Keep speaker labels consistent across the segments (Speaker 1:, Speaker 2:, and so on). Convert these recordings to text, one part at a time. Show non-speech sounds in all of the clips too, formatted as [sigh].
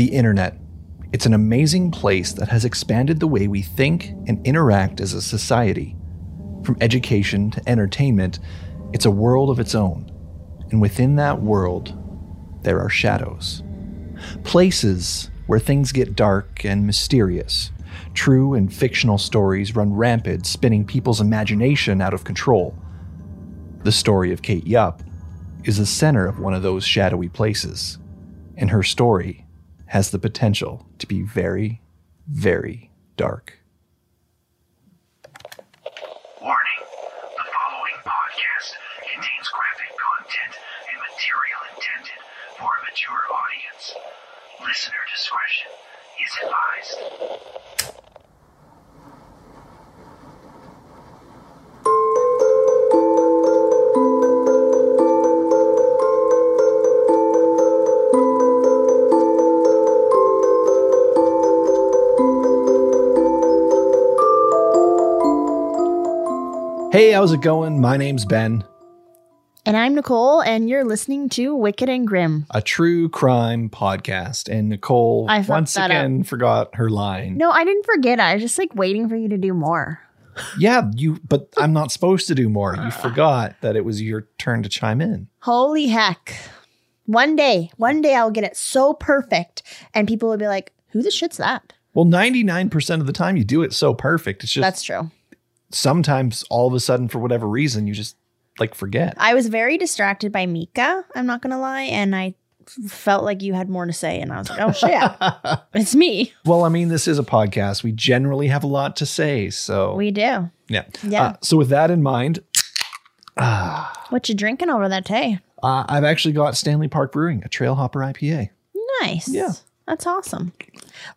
Speaker 1: The internet. It's an amazing place that has expanded the way we think and interact as a society. From education to entertainment, it's a world of its own. And within that world, there are shadows. Places where things get dark and mysterious. True and fictional stories run rampant, spinning people's imagination out of control. The story of Kate Yup is the center of one of those shadowy places, and her story has the potential to be very, very dark.
Speaker 2: Warning the following podcast contains graphic content and material intended for a mature audience. Listener discretion is advised.
Speaker 1: Hey, how's it going? My name's Ben,
Speaker 3: And I'm Nicole, and you're listening to Wicked and Grim.
Speaker 1: a true crime podcast. And Nicole
Speaker 3: I
Speaker 1: once again forgot her line.
Speaker 3: No, I didn't forget. I was just like waiting for you to do more.
Speaker 1: Yeah, you but I'm not supposed to do more. You [laughs] forgot that it was your turn to chime in.
Speaker 3: Holy heck. One day, one day I'll get it so perfect, and people will be like, who the shit's that?
Speaker 1: Well, 99% of the time you do it so perfect. It's just
Speaker 3: That's true.
Speaker 1: Sometimes all of a sudden for whatever reason you just like forget.
Speaker 3: I was very distracted by Mika, I'm not going to lie, and I felt like you had more to say, and I was like, oh shit, [laughs] it's me.
Speaker 1: well, I mean, this is a podcast. We generally have a lot to say, so
Speaker 3: We do.
Speaker 1: yeah.
Speaker 3: Yeah.
Speaker 1: Uh, so with that in mind,
Speaker 3: What you drinking over that day?
Speaker 1: uh, I've actually got Stanley Park Brewing, a Trailhopper IPA.
Speaker 3: Nice.
Speaker 1: Yeah.
Speaker 3: That's awesome.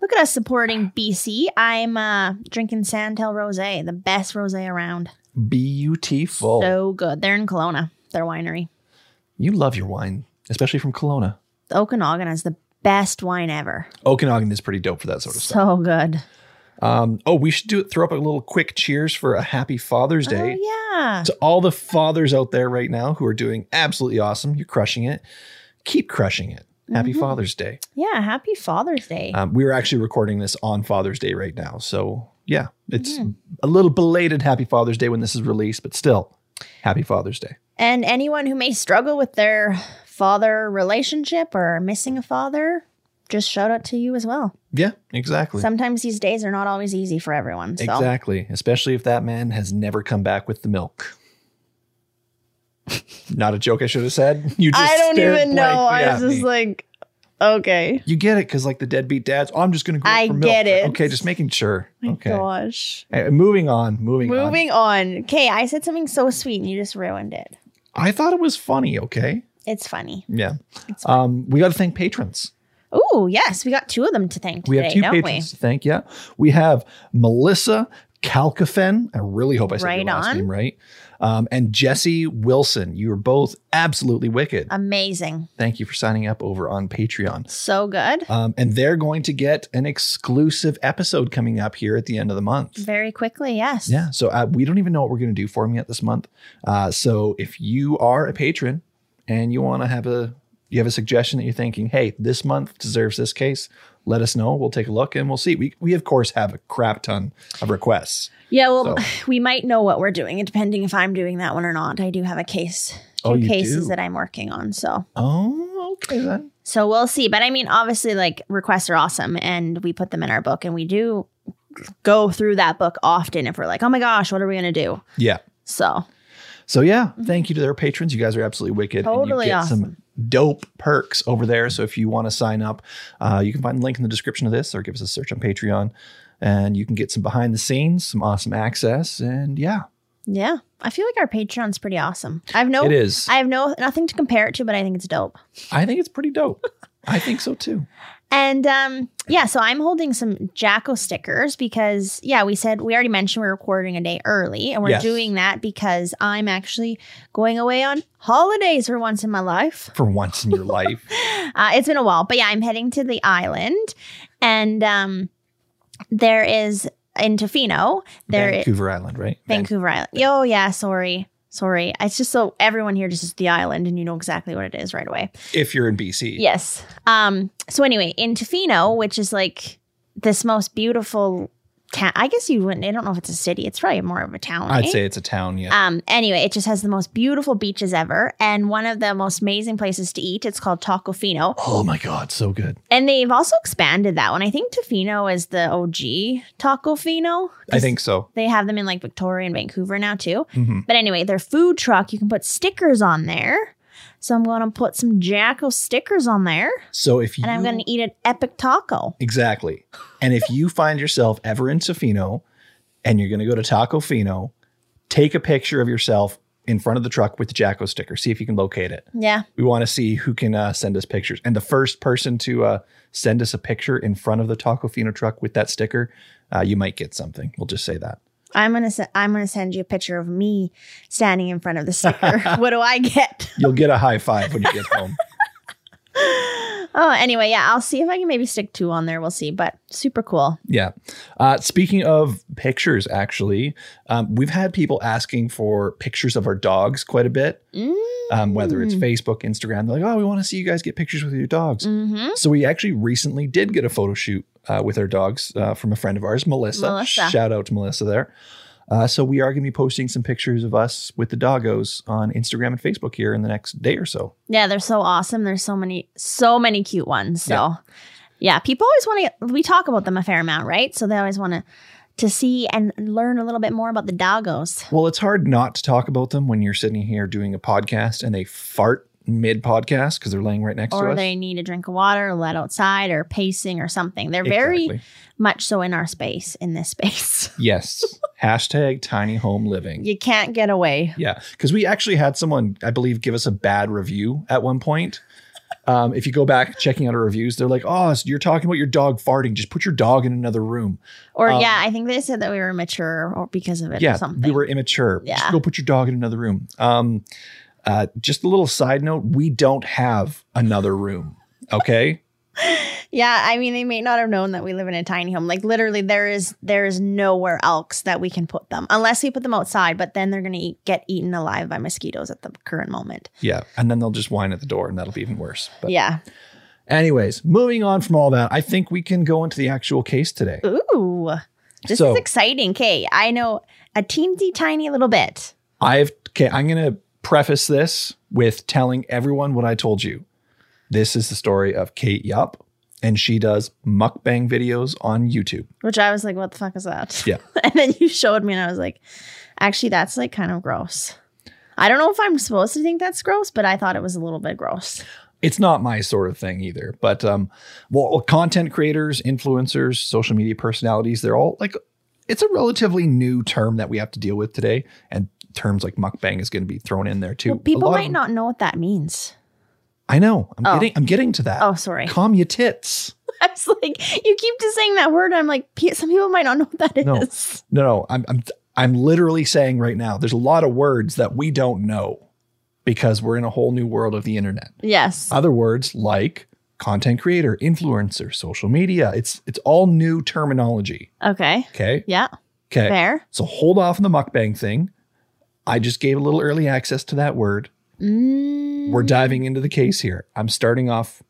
Speaker 3: Look at us supporting BC. I'm uh, drinking Sandhill Rosé, the best rosé around.
Speaker 1: Beautiful.
Speaker 3: So good. They're in Kelowna, their winery.
Speaker 1: you love your wine, especially from Kelowna.
Speaker 3: The Okanagan is the best wine ever.
Speaker 1: Okanagan is pretty dope for that sort of stuff.
Speaker 3: So good.
Speaker 1: Um, oh, we should do it. Throw up a little quick cheers for a happy Father's Day.
Speaker 3: Oh, yeah.
Speaker 1: To all the fathers out there right now who are doing absolutely awesome. You're crushing it. Keep crushing it. Happy
Speaker 3: Mm-hmm.
Speaker 1: Father's Day.
Speaker 3: Yeah. Happy Father's Day.
Speaker 1: Um, we are actually recording this on Father's Day right now. So, yeah, it's
Speaker 3: Mm-hmm.
Speaker 1: a little belated Happy Father's Day when this is released, but still, Happy Father's Day.
Speaker 3: and anyone who may struggle with their father relationship or missing a father, just shout out to you as well.
Speaker 1: Yeah, exactly.
Speaker 3: Sometimes these days are not always easy for everyone. So
Speaker 1: Exactly. Especially if that man has never come back with the milk. Not a joke I should have said. You just
Speaker 3: I don't even know. I was just
Speaker 1: me.
Speaker 3: like, okay.
Speaker 1: You get it because like the deadbeat dads. Oh, I'm just going to go
Speaker 3: I
Speaker 1: for milk.
Speaker 3: get it.
Speaker 1: Okay, just making sure. okay.
Speaker 3: Gosh.
Speaker 1: Hey, moving on. Moving, on.
Speaker 3: Moving on. Okay, I said something so sweet and you just ruined it.
Speaker 1: I thought it was funny. Okay.
Speaker 3: It's funny.
Speaker 1: Yeah. Um, we got to thank patrons.
Speaker 3: Oh, yes. We got two of them to thank
Speaker 1: We
Speaker 3: today,
Speaker 1: have two
Speaker 3: don't
Speaker 1: patrons to thank. Yeah. We have Melissa Calcafen. I really hope I said
Speaker 3: Right
Speaker 1: your last
Speaker 3: on.
Speaker 1: name right. Um, and Jesse Wilson. You are both absolutely wicked.
Speaker 3: Amazing.
Speaker 1: Thank you for signing up over on Patreon.
Speaker 3: So good.
Speaker 1: Um, and they're going to get an exclusive episode coming up here at the end of the month.
Speaker 3: Very quickly, yes.
Speaker 1: Yeah. So uh, we don't even know what we're going to do for them yet this month. Uh, so if you are a patron and you want to have a you have a suggestion that you're thinking, hey, this month deserves this case, let us know. We'll take a look and we'll see. We we of course have a crap ton of requests.
Speaker 3: Yeah, well,
Speaker 1: So- [sighs]
Speaker 3: we might know what we're doing, depending if I'm doing that one or not. I do have a case, oh, two
Speaker 1: Oh,
Speaker 3: cases
Speaker 1: do?
Speaker 3: that I'm working on. So,
Speaker 1: Oh, okay then.
Speaker 3: so we'll see. But I mean, obviously, like requests are awesome, and we put them in our book, and we do go through that book often if we're like, oh my gosh, what are we gonna do?
Speaker 1: Yeah.
Speaker 3: So,
Speaker 1: So yeah, mm-hmm. thank you to their patrons. You guys are absolutely wicked. and
Speaker 3: Totally
Speaker 1: you get
Speaker 3: awesome.
Speaker 1: Dope perks over there. So if you want to sign up, uh, you can find the link in the description of this or give us a search on Patreon. And you can get some behind the scenes, some awesome access, and yeah,
Speaker 3: yeah, I feel like our Patreon's pretty awesome. I have no
Speaker 1: It is.
Speaker 3: I have no nothing to compare it to, but I think it's dope.
Speaker 1: I think it's pretty dope. I think so too.
Speaker 3: And um, yeah, so I'm holding some Jacko stickers because yeah, we said we already mentioned we're recording a day early, and we're
Speaker 1: Yes.
Speaker 3: doing that because I'm actually going away on holidays for once in my life.
Speaker 1: For once in your life. [laughs]
Speaker 3: Uh, it's been a while, but yeah, I'm heading to the island, and um, there is in Tofino. There is
Speaker 1: Vancouver Island, right?
Speaker 3: Vancouver Island. Oh yeah, sorry, sorry. It's just so everyone here just is the island, and you know exactly what it is right away.
Speaker 1: If you're in BC.
Speaker 3: Yes. Um. So anyway, in Tofino, which is like this most beautiful town. I guess you wouldn't. I don't know if it's a city. It's probably more of a town.
Speaker 1: I'd
Speaker 3: eh?
Speaker 1: say it's a town, yeah.
Speaker 3: Um, anyway, it just has the most beautiful beaches ever, and one of the most amazing places to eat. It's called Tacofino,
Speaker 1: oh my God, so good.
Speaker 3: and they've also expanded that one. I think Tofino is the OG Tacofino.
Speaker 1: I think so.
Speaker 3: They have them in like Victoria and Vancouver now too.
Speaker 1: Mhm.
Speaker 3: But anyway, their food truck, you can put stickers on there. So I'm going to put some Jacko stickers on there,
Speaker 1: So if you
Speaker 3: and I'm going to eat an epic taco.
Speaker 1: Exactly. And if you find yourself ever in Tofino and you're going to go to Tacofino, take a picture of yourself in front of the truck with the Jacko sticker. See if you can locate it.
Speaker 3: Yeah.
Speaker 1: We want to see who can uh, send us pictures. And the first person to uh, send us a picture in front of the Tacofino truck with that sticker, uh, you might get something. We'll just say that.
Speaker 3: I'm gonna se- I'm gonna send you a picture of me standing in front of the sticker. [laughs] what do I get?
Speaker 1: You'll get a high five when you get home. [laughs]
Speaker 3: Oh, anyway, yeah, I'll see if I can maybe stick two on there. We'll see, but super cool.
Speaker 1: Yeah. Uh, speaking of pictures, actually, um, we've had people asking for pictures of our dogs quite a bit. Um, whether
Speaker 3: Mm.
Speaker 1: it's Facebook, Instagram, they're like, "Oh, we want to see you guys get pictures with your dogs."
Speaker 3: Mm-hmm.
Speaker 1: So we actually recently did get a photo shoot uh, with our dogs uh, from a friend of ours, Melissa.
Speaker 3: Melissa.
Speaker 1: Shout out to Melissa there. Uh, so we are going to be posting some pictures of us with the doggos on Instagram and Facebook here in the next day or so.
Speaker 3: Yeah, they're so awesome. There's so many, so many cute ones. So,
Speaker 1: Yeah.
Speaker 3: yeah, people always want to. We talk about them a fair amount, right? So they always want to to see and learn a little bit more about the doggos.
Speaker 1: Well, it's hard not to talk about them when you're sitting here doing a podcast and they fart mid podcast because they're laying right next to us.
Speaker 3: Or they need a drink of water, or let outside, or pacing, or something. They're very much so in our space, in this space. [laughs]
Speaker 1: Yes. Hashtag tiny home living.
Speaker 3: you can't get away.
Speaker 1: Yeah. Because we actually had someone, I believe, give us a bad review at one point. Um, if you go back checking out our reviews, they're like, oh, so you're talking about your dog farting. Just put your dog in another room.
Speaker 3: Or
Speaker 1: Um,
Speaker 3: yeah, I think they said that we were mature or because of it or
Speaker 1: yeah.
Speaker 3: something.
Speaker 1: We were immature.
Speaker 3: Yeah.
Speaker 1: Just go put your dog in another room. Um, uh, just a little side note we don't have another room. Okay.
Speaker 3: Yeah, I mean they may not have known that we live in a tiny home. Like literally there is there is nowhere else that we can put them unless we put them outside, but then they're going to eat, get eaten alive by mosquitoes at the current moment.
Speaker 1: Yeah. And then they'll just whine at the door and that'll be even worse. But
Speaker 3: Yeah.
Speaker 1: anyways, moving on from all that, I think we can go into the actual case today.
Speaker 3: Ooh. This
Speaker 1: So-
Speaker 3: is exciting. Kay. I know a teensy tiny little bit.
Speaker 1: I've okay, I'm gonna preface this with telling everyone what I told you. This is the story of Kate Yup, and she does mukbang videos on YouTube.
Speaker 3: Which I was like, what the fuck is that?
Speaker 1: Yeah. [laughs]
Speaker 3: and then you showed me and I was like, actually that's like kind of gross. I don't know if I'm supposed to think that's gross, but I thought it was a little bit gross.
Speaker 1: It's not my sort of thing either, but um, well, content creators, influencers, social media personalities, they're all like, it's a relatively new term that we have to deal with today, and terms like mukbang is going to be thrown in there too.
Speaker 3: Well, people
Speaker 1: lot of
Speaker 3: might not know what that means.
Speaker 1: I know. I'm
Speaker 3: Oh.
Speaker 1: getting. I'm getting to that.
Speaker 3: Oh, sorry.
Speaker 1: Calm your tits. [laughs]
Speaker 3: I was like, you keep just saying that word. I'm like, some people might not know what that is.
Speaker 1: No. No, no, I'm I'm I'm literally saying right now, there's a lot of words that we don't know because we're in a whole new world of the internet.
Speaker 3: Yes.
Speaker 1: Other words like content creator, influencer, social media. It's it's all new terminology.
Speaker 3: Okay.
Speaker 1: Okay.
Speaker 3: Yeah.
Speaker 1: Okay.
Speaker 3: Fair.
Speaker 1: So hold off on the mukbang thing. I just gave a little early access to that word.
Speaker 3: Mm,
Speaker 1: We're diving into the case here. I'm starting off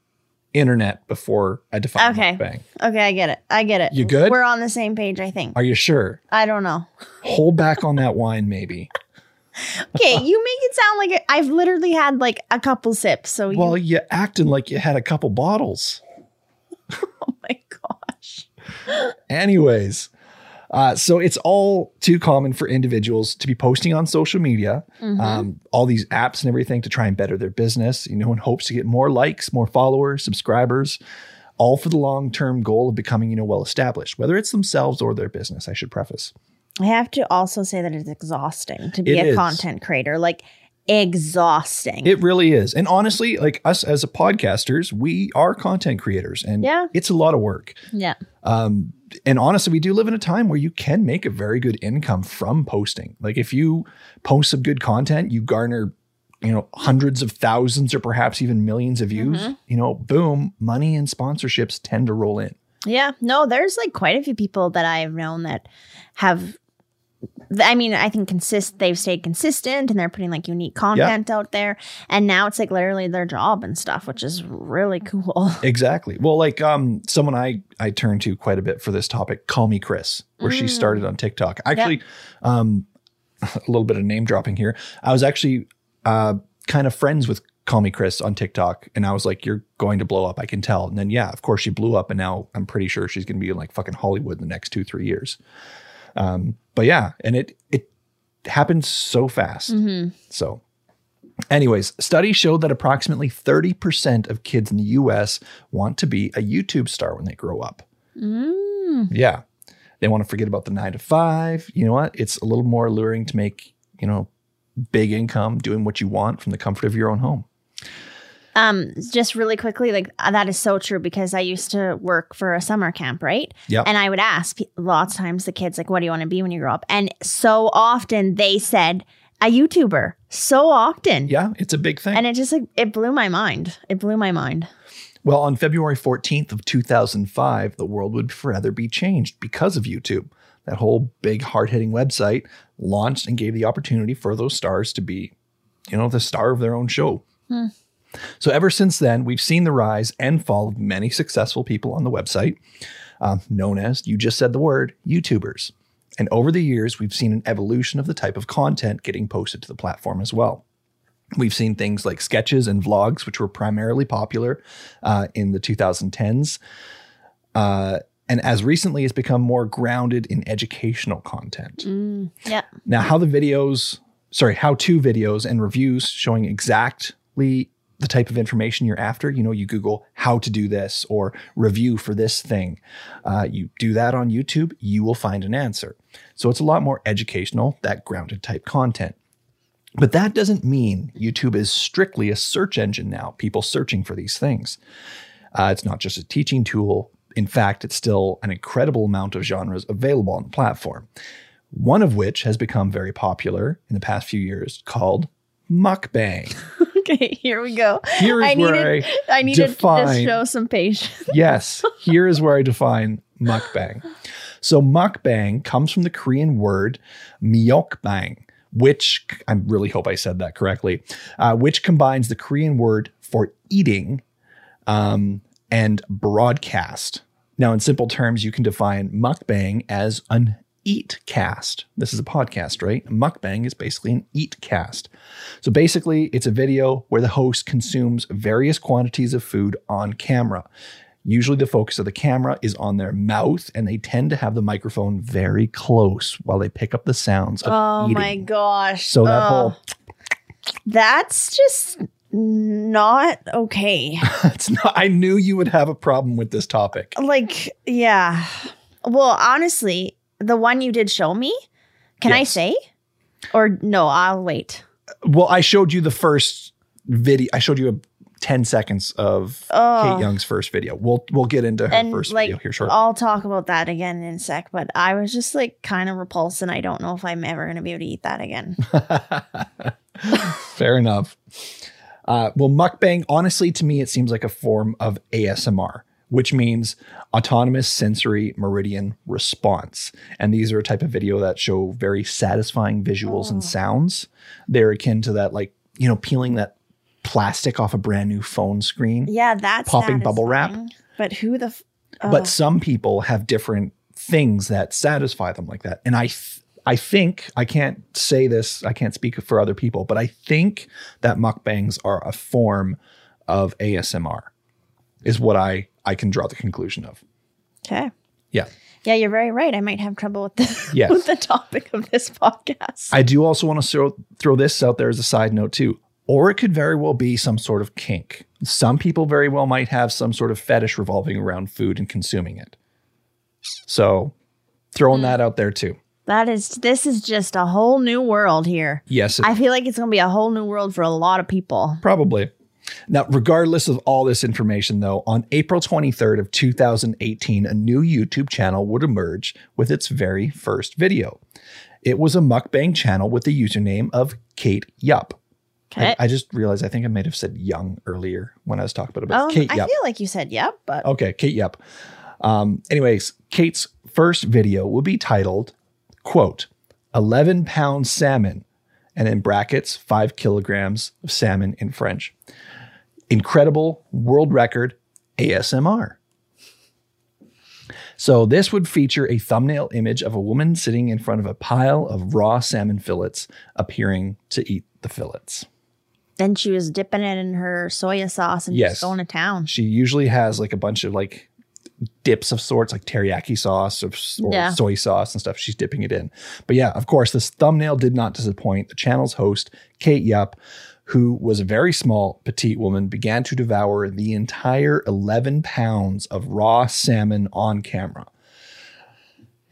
Speaker 1: internet before I define
Speaker 3: Okay.
Speaker 1: mukbang.
Speaker 3: okay. I get it. I get it.
Speaker 1: You good?
Speaker 3: We're on the same page, I think.
Speaker 1: Are you sure?
Speaker 3: I don't know.
Speaker 1: Hold back on that wine, maybe. [laughs]
Speaker 3: Okay. you make it sound like it- I've literally had like a couple sips. So you,
Speaker 1: Well, you acting like you had a couple bottles. [laughs]
Speaker 3: oh my gosh.
Speaker 1: Anyways, uh, so it's all too common for individuals to be posting on social media, um, all these apps and everything to try and better their business, you know, in hopes to get more likes, more followers, subscribers, all for the long term goal of becoming, you know, well established, whether it's themselves or their business, I should preface.
Speaker 3: I have to also say that it's exhausting to be
Speaker 1: It
Speaker 3: a
Speaker 1: is.
Speaker 3: content creator. Like exhausting.
Speaker 1: It really is. And honestly, like us as a podcasters, we are content creators and
Speaker 3: Yeah.
Speaker 1: it's a lot of work.
Speaker 3: yeah.
Speaker 1: Um, and honestly, we do live in a time where you can make a very good income from posting. Like if you post some good content, you garner, you know, hundreds of thousands or perhaps even millions of views.
Speaker 3: Mm-hmm.
Speaker 1: You know, boom, money and sponsorships tend to roll in.
Speaker 3: Yeah. No, there's like quite a few people that I've known that have I mean, I think consist they've stayed consistent and they're putting like unique content out there. And now it's like literally their job and stuff, which is really cool. [laughs]
Speaker 1: Exactly. Well, like um, someone I I turn to quite a bit for this topic, KallMeKris, where she started on TikTok. Actually, um, [laughs] a little bit of name dropping here. I was actually uh, kind of friends with KallMeKris on TikTok, and I was like, "You're going to blow up, I can tell." And then, yeah, of course, she blew up, and now I'm pretty sure she's going to be in like fucking Hollywood in the next two three years. Um, but yeah, and it it happened so fast. Mm-hmm. So Anyways, studies showed that approximately 30% of kids in the US want to be a YouTube star when they grow up. Mm. Yeah. They want to forget about the nine to five. You know what? It's a little more alluring to make, you know, big income doing what you want from the comfort of your own home.
Speaker 3: Um, just really quickly, like uh, that is so true because I used to work for a summer camp, right?
Speaker 1: Yep.
Speaker 3: And I would ask lots of times the kids, like, what do you want to be when you grow up? And so often they said a YouTuber. So often.
Speaker 1: Yeah, it's a big thing.
Speaker 3: And it just like it blew my mind. It blew my mind.
Speaker 1: Well, on February 14th of 2005, the world would forever be changed because of YouTube. That whole big hard-hitting website launched and gave the opportunity for those stars to be, you know, the star of their own show. So ever since then, we've seen the rise and fall of many successful people on the website, um, known as, you just said the word, YouTubers. And over the years, we've seen an evolution of the type of content getting posted to the platform as well. We've seen things like sketches and vlogs, which were primarily popular uh, in the 2010s. Uh, and as recently, it's become more grounded in educational content.
Speaker 3: Yeah.
Speaker 1: Now, how the videos, sorry, how to videos and reviews showing exactly the type of information you're after. You know, you Google how to do this or review for this thing. Uh, you do that on YouTube, you will find an answer. So it's a lot more educational, that grounded type content. But that doesn't mean YouTube is strictly a search engine now, people searching for these things. Uh, it's not just a teaching tool. In fact, it's still an incredible amount of genres available on the platform. One of which has become very popular in the past few years called mukbang. [laughs] [laughs]
Speaker 3: Okay, here we go.
Speaker 1: Here is
Speaker 3: I
Speaker 1: where
Speaker 3: needed,
Speaker 1: I
Speaker 3: I needed to
Speaker 1: define-
Speaker 3: just show some patience. [laughs]
Speaker 1: yes, here is where I define mukbang. So mukbang comes from the Korean word meokbang, which I really hope I said that correctly, uh, which combines the Korean word for eating um, and broadcast. Now, in simple terms, you can define mukbang as an eat cast. This is a podcast, right? Mukbang is basically an eat cast. So basically, it's a video where the host consumes various quantities of food on camera. Usually, the focus of the camera is on their mouth, and they tend to have the microphone very close while they pick up the sounds of
Speaker 3: Oh
Speaker 1: eating.
Speaker 3: my gosh.
Speaker 1: So that
Speaker 3: Oh,
Speaker 1: whole
Speaker 3: that's just not okay. [laughs]
Speaker 1: it's not, I knew you would have a problem with this topic.
Speaker 3: like, yeah. Well, honestly, the one you did show me, can I say? Or no, I'll wait.
Speaker 1: Well, I showed you the first video. I showed you a 10 seconds of
Speaker 3: Oh.
Speaker 1: Kate Young's first video. We'll we'll get into her
Speaker 3: and
Speaker 1: first
Speaker 3: like
Speaker 1: video here shortly.
Speaker 3: I'll talk about that again in a sec, but I was just like kind of repulsed and I don't know if I'm ever gonna be able to eat that again. [laughs]
Speaker 1: Fair enough. Uh, well, mukbang, honestly, to me, it seems like a form of ASMR, which means autonomous sensory meridian response. And these are a type of video that show very satisfying visuals
Speaker 3: Oh.
Speaker 1: and sounds. They're akin to that, like, you know, peeling that plastic off a brand new phone screen.
Speaker 3: Yeah, that's
Speaker 1: Popping bubble wrap.
Speaker 3: But who the f-
Speaker 1: But oh. some people have different things that satisfy them like that. And I th- I think I can't say this, I can't speak for other people, but I think that mukbangs are a form of ASMR. Is what I I can draw the conclusion of.
Speaker 3: Okay.
Speaker 1: Yeah.
Speaker 3: Yeah, you're very right. I might have trouble with the [laughs]
Speaker 1: Yes.
Speaker 3: with the topic of this podcast.
Speaker 1: I do also want to throw, throw this out there as a side note too. Or it could very well be some sort of kink. Some people very well might have some sort of fetish revolving around food and consuming it. So throwing hmm. that out there too.
Speaker 3: That is, this is just a whole new world here.
Speaker 1: Yes,
Speaker 3: I feel like it's going to be a whole new world for a lot of people.
Speaker 1: Probably. Now, regardless of all this information, though, on April 23rd of 2018, a new YouTube channel would emerge with its very first video. It was a mukbang channel with the username of Kate Yup.
Speaker 3: Okay.
Speaker 1: I, I just realized I think I might have said Young earlier when I was talking about it.
Speaker 3: um,
Speaker 1: Kate
Speaker 3: I
Speaker 1: Yup.
Speaker 3: feel like you said yep, but
Speaker 1: Okay, Kate Yup. Um, anyways, Kate's first video will be titled, quote, 11 pound salmon, and in brackets, five kilograms of salmon in French. Incredible world record ASMR. So this would feature a thumbnail image of a woman sitting in front of a pile of raw salmon fillets, appearing to eat the fillets.
Speaker 3: then she was dipping it in her soya sauce and
Speaker 1: Yes.
Speaker 3: just going to town.
Speaker 1: She usually has like a bunch of like dips of sorts, like teriyaki sauce or, or
Speaker 3: Yeah.
Speaker 1: soy sauce and stuff. She's dipping it in. But yeah, of course, this thumbnail did not disappoint. The channel's host, Kate Yup, who was a very small, petite woman, began to devour the entire 11 pounds of raw salmon on camera.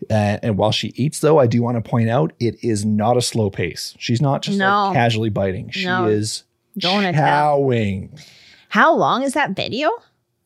Speaker 1: Uh, and while she eats, though, I do want to point out it is not a slow pace. She's not just
Speaker 3: No.
Speaker 1: like casually biting. She
Speaker 3: No.
Speaker 1: is
Speaker 3: town.
Speaker 1: chowing.
Speaker 3: How long is that video?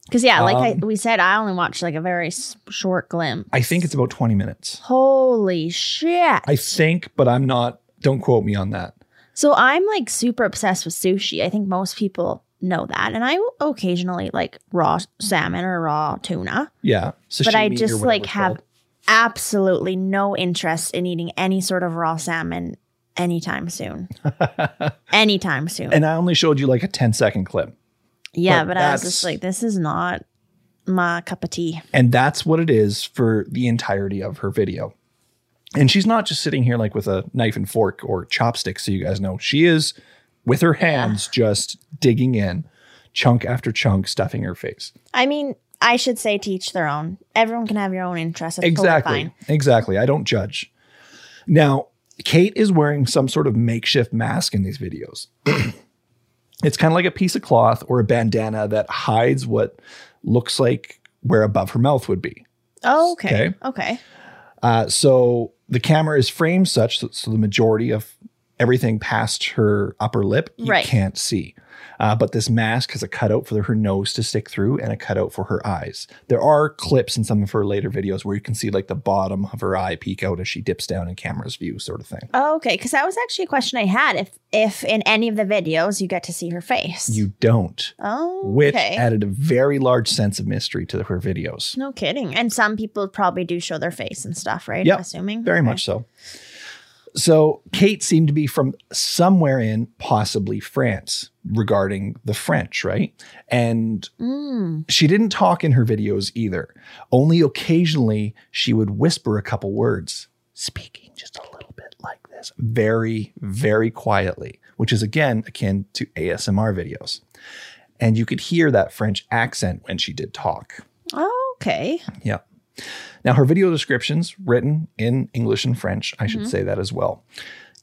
Speaker 3: Because yeah, like
Speaker 1: Um,
Speaker 3: I, we said, I only watched like a very short glimpse.
Speaker 1: I think it's about 20 minutes.
Speaker 3: Holy shit!
Speaker 1: I think, but I'm not. Don't quote me on that.
Speaker 3: So I'm like super obsessed with sushi. I think most people know that, and I will occasionally like raw salmon or raw tuna.
Speaker 1: Yeah,
Speaker 3: but I just like have
Speaker 1: called.
Speaker 3: absolutely no interest in eating any sort of raw salmon anytime soon. [laughs] anytime soon.
Speaker 1: And I only showed you like a 10 second clip,
Speaker 3: yeah,
Speaker 1: but
Speaker 3: but, I was just like, this is not my cup of tea.
Speaker 1: and that's what it is for the entirety of her video. And she's not just sitting here like with a knife and fork or chopsticks, so you guys know. She is with her hands just digging in, chunk after chunk, stuffing her face.
Speaker 3: I mean, I should say teach their own. Everyone can have your own interests. It's totally
Speaker 1: Exactly.
Speaker 3: fine.
Speaker 1: Exactly. I don't judge. Now, Kate is wearing some sort of makeshift mask in these videos. [clears throat] it's kind of like a piece of cloth or a bandana that hides what looks like where above her mouth would be.
Speaker 3: Oh, okay.
Speaker 1: Okay.
Speaker 3: Okay.
Speaker 1: Uh, so the camera is framed such that so the majority of everything past her upper lip you
Speaker 3: Right.
Speaker 1: can't see. Uh, but this mask has a cutout for her nose to stick through and a cutout for her eyes. There are clips in some of her later videos where you can see like the bottom of her eye peek out as she dips down in camera's view, sort of thing.
Speaker 3: Oh, okay. Because that was actually a question I had. If if in any of the videos you get to see her face.
Speaker 1: You don't,
Speaker 3: Oh,
Speaker 1: which
Speaker 3: okay.
Speaker 1: added a very large sense of mystery to her videos.
Speaker 3: no kidding. And some people probably do show their face and stuff, right? I'm assuming.
Speaker 1: Very
Speaker 3: Okay.
Speaker 1: much so. So Kate seemed to be from somewhere in possibly France regarding the French, right? And
Speaker 3: Mm.
Speaker 1: she didn't talk in her videos either. Only occasionally she would whisper a couple words, speaking just a little bit like this, very, very quietly, which is again akin to ASMR videos. And you could hear that French accent when she did talk.
Speaker 3: Okay.
Speaker 1: Yeah. Now, her video descriptions written in English and French, I should say that as well.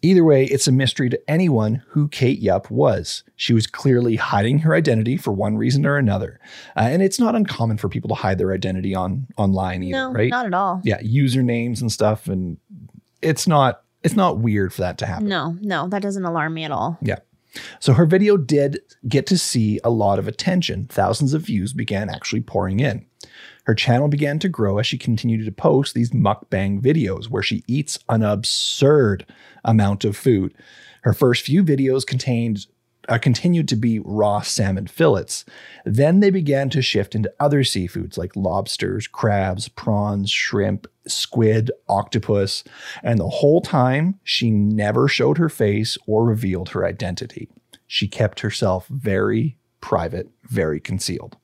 Speaker 1: Either way, it's a mystery to anyone who Kate Yup was. She was clearly hiding her identity for one reason or another. Uh, and it's not uncommon for people to hide their identity on online either,
Speaker 3: No,
Speaker 1: right?
Speaker 3: not at all.
Speaker 1: yeah, usernames and stuff and it's not it's not weird for that to happen.
Speaker 3: No, no, that doesn't alarm me at all.
Speaker 1: Yeah. So her video did get to see a lot of attention. Thousands of views began actually pouring in. Her channel began to grow as she continued to post these mukbang videos where she eats an absurd amount of food. Her first few videos contained uh, continued to be raw salmon fillets. Then they began to shift into other seafoods like lobsters, crabs, prawns, shrimp, squid, octopus, and the whole time she never showed her face or revealed her identity. She kept herself very private, very concealed.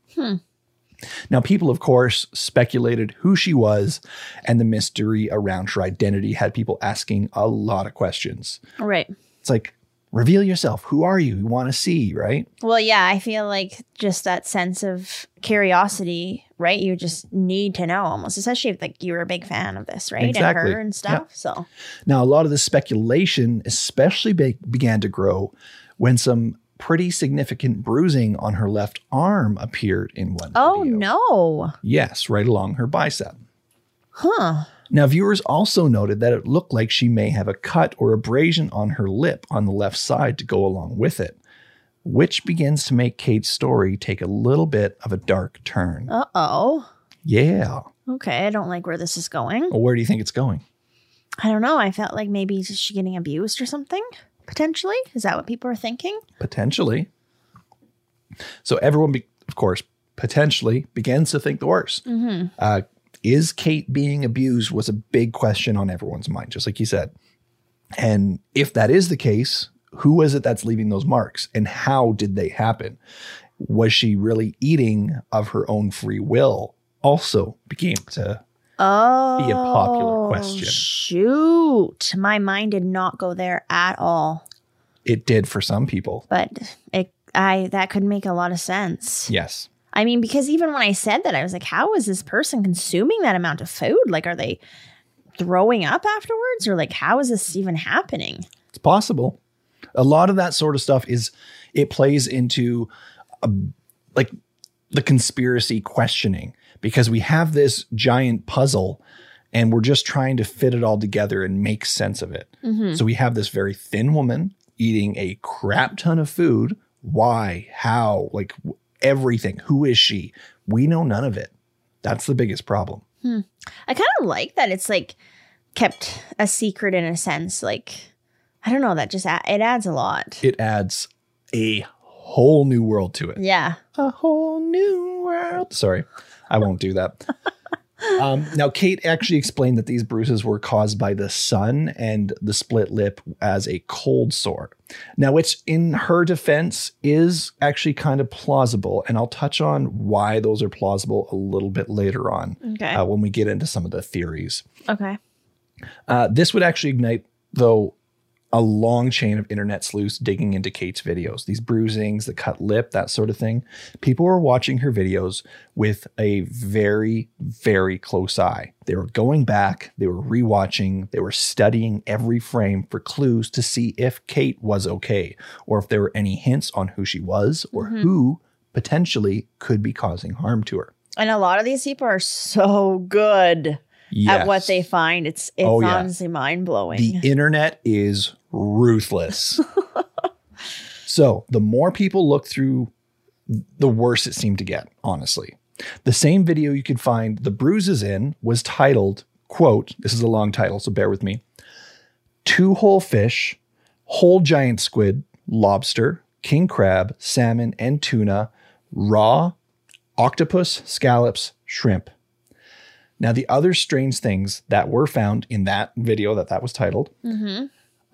Speaker 1: Now, people, of course, speculated who she was, and the mystery around her identity had people asking a lot of questions.
Speaker 3: Right.
Speaker 1: It's like, reveal yourself. Who are you? You want to see, right?
Speaker 3: Well, yeah, I feel like just that sense of curiosity, right? You just need to know almost, especially if like you were a big fan of this, right?
Speaker 1: Exactly.
Speaker 3: And her and stuff. So
Speaker 1: Now, a lot of the speculation especially be- began to grow when some pretty significant bruising on her left arm appeared in one
Speaker 3: Oh
Speaker 1: video.
Speaker 3: no.
Speaker 1: Yes, right along her bicep.
Speaker 3: Huh.
Speaker 1: Now, viewers also noted that it looked like she may have a cut or abrasion on her lip on the left side to go along with it, which begins to make Kate's story take a little bit of a dark turn.
Speaker 3: Uh oh.
Speaker 1: Yeah.
Speaker 3: Okay, I don't like where this is going.
Speaker 1: Well, where do you think it's going?
Speaker 3: I don't know. I felt like maybe is she getting abused or something? Potentially? Is that what people are thinking?
Speaker 1: Potentially. So everyone, be- of course, potentially begins to think the worst. Uh, is Kate being abused was a big question on everyone's mind, just like you said. And if that is the case, who is it that's leaving those marks and how did they happen? Was she really eating of her own free will? Also became to
Speaker 3: Oh,
Speaker 1: Be a popular oh, question.
Speaker 3: Shoot, my mind did not go there at all.
Speaker 1: it did for some people.
Speaker 3: But it, I that could make a lot of sense.
Speaker 1: Yes.
Speaker 3: I mean, because even when I said that, I was like, how is this person consuming that amount of food? Like, are they throwing up afterwards, or like, how is this even happening?
Speaker 1: It's possible. A lot of that sort of stuff is it plays into a, like the conspiracy questioning because we have this giant puzzle and we're just trying to fit it all together and make sense of it. Mm-hmm. So we have this very thin woman eating a crap ton of food. Why? How? Like everything. Who is she? We know none of it. That's the biggest problem. Hmm.
Speaker 3: I kind of like that it's like kept a secret in a sense. Like, I don't know, that just it adds a lot.
Speaker 1: It adds a whole new world to it.
Speaker 3: Yeah.
Speaker 1: a whole new world. Sorry, I won't do that. [laughs] Um, now, Kate actually explained that these bruises were caused by the sun and the split lip as a cold sore. Now, which in her defense is actually kind of plausible, and I'll touch on why those are plausible a little bit later on
Speaker 3: Okay.
Speaker 1: uh, when we get into some of the theories.
Speaker 3: Okay.
Speaker 1: Uh, this would actually ignite, though, a long chain of internet sleuths digging into Kate's videos. These bruisings, the cut lip, that sort of thing. People were watching her videos with a very, very close eye. They were going back, they were rewatching, they were studying every frame for clues to see if Kate was okay or if there were any hints on who she was or mm-hmm. who potentially could be causing harm to her.
Speaker 3: And a lot of these people are so good at what they find. It's it's
Speaker 1: Oh, yeah.
Speaker 3: honestly mind blowing.
Speaker 1: The internet is ruthless. [laughs] so the more people look through, the worse it seemed to get, honestly. The same video you could find the bruises in was titled, quote, this is a long title, so bear with me. Two whole fish, whole giant squid, lobster, king crab, salmon, and tuna, raw, octopus, scallops, shrimp. Now, the other strange things that were found in that video that that was titled mm-hmm.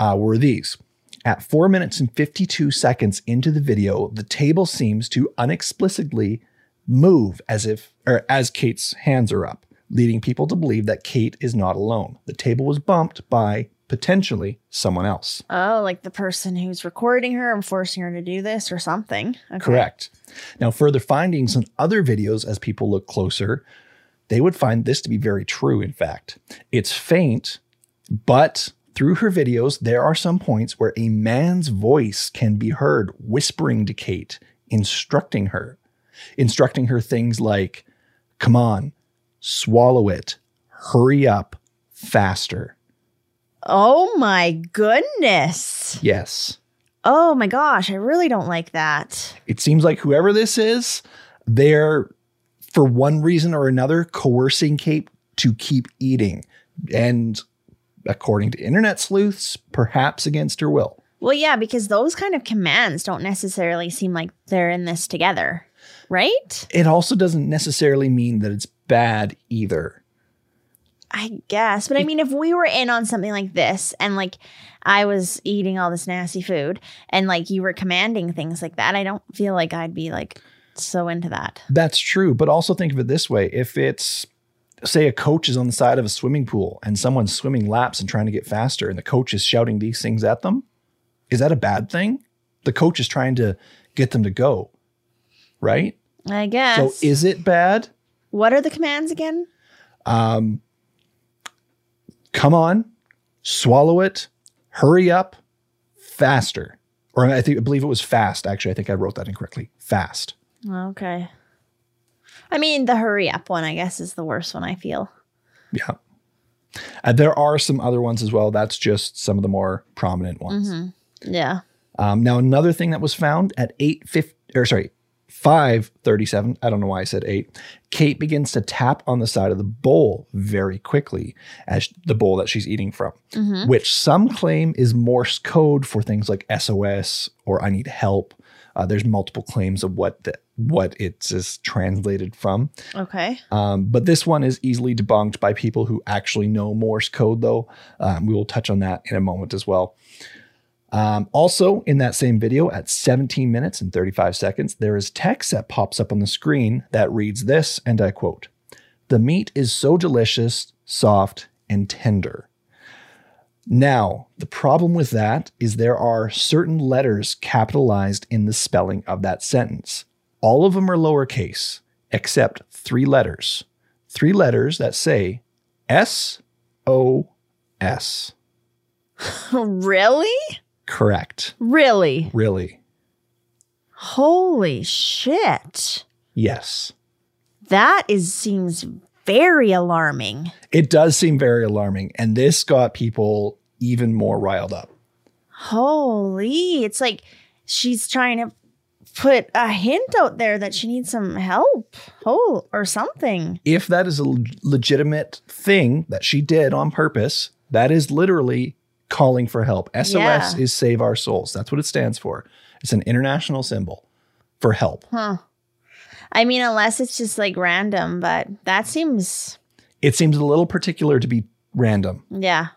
Speaker 1: Uh, were these. At four minutes and 52 seconds into the video, the table seems to unexplicitly move as if, or as Kate's hands are up, leading people to believe that Kate is not alone. The table was bumped by potentially someone else.
Speaker 3: oh, like the person who's recording her and forcing her to do this or something. Okay.
Speaker 1: Correct. Now, further findings on other videos as people look closer, they would find this to be very true, in fact. It's faint, but through her videos, there are some points where a man's voice can be heard whispering to Kate, instructing her, instructing her things like, come on, swallow it, hurry up, faster.
Speaker 3: Oh my goodness.
Speaker 1: Yes.
Speaker 3: Oh my gosh, I really don't like that.
Speaker 1: it seems like whoever this is, they're for one reason or another coercing Kate to keep eating. And according to internet sleuths, perhaps against her will.
Speaker 3: Well, yeah, because those kind of commands don't necessarily seem like they're in this together, right?
Speaker 1: It also doesn't necessarily mean that it's bad either.
Speaker 3: I guess. But I mean, if we were in on something like this and like I was eating all this nasty food and like you were commanding things like that, I don't feel like I'd be like so into that.
Speaker 1: That's true. But also think of it this way if it's, say, a coach is on the side of a swimming pool and someone's swimming laps and trying to get faster, and the coach is shouting these things at them, is that a bad thing? The coach is trying to get them to go, right?
Speaker 3: I guess.
Speaker 1: So is it bad?
Speaker 3: what are the commands again?
Speaker 1: Um, come on, swallow it, hurry up, faster. Or I think I believe it was fast. Actually, I think I wrote that incorrectly. Fast.
Speaker 3: Okay. I mean, the hurry up one, I guess, is the worst one I feel.
Speaker 1: Yeah. Uh, there are some other ones as well. That's just some of the more prominent ones.
Speaker 3: Yeah.
Speaker 1: Um, now, another thing that was found at 850, or sorry, 537, I don't know why I said 8, Kate begins to tap on the side of the bowl very quickly as the bowl that she's eating from, which some claim is Morse code for things like SOS or I need help. Uh, there's multiple claims of what the, what it's is translated from.
Speaker 3: Okay.
Speaker 1: Um, but this one is easily debunked by people who actually know Morse code, though. Um, we will touch on that in a moment as well. Um, also, in that same video, at 17 minutes and 35 seconds, there is text that pops up on the screen that reads this, and I quote The meat is so delicious, soft, and tender. Now, the problem with that is there are certain letters capitalized in the spelling of that sentence. All of them are lowercase, except three letters. Three letters that say S O S. [laughs]
Speaker 3: really?
Speaker 1: Correct.
Speaker 3: Really?
Speaker 1: Really.
Speaker 3: Holy shit.
Speaker 1: Yes.
Speaker 3: That is seems very alarming.
Speaker 1: It does seem very alarming. And this got people even more riled up.
Speaker 3: Holy. It's like she's trying to put a hint out there that she needs some help. Oh, or something.
Speaker 1: If that is a legitimate thing that she did on purpose, that is literally calling for help. SOS
Speaker 3: Yeah.
Speaker 1: is Save Our Souls. That's what it stands for. It's an international symbol for help.
Speaker 3: Huh. I mean, unless it's just like random, but that seems,
Speaker 1: It seems a little particular to be random.
Speaker 3: yeah.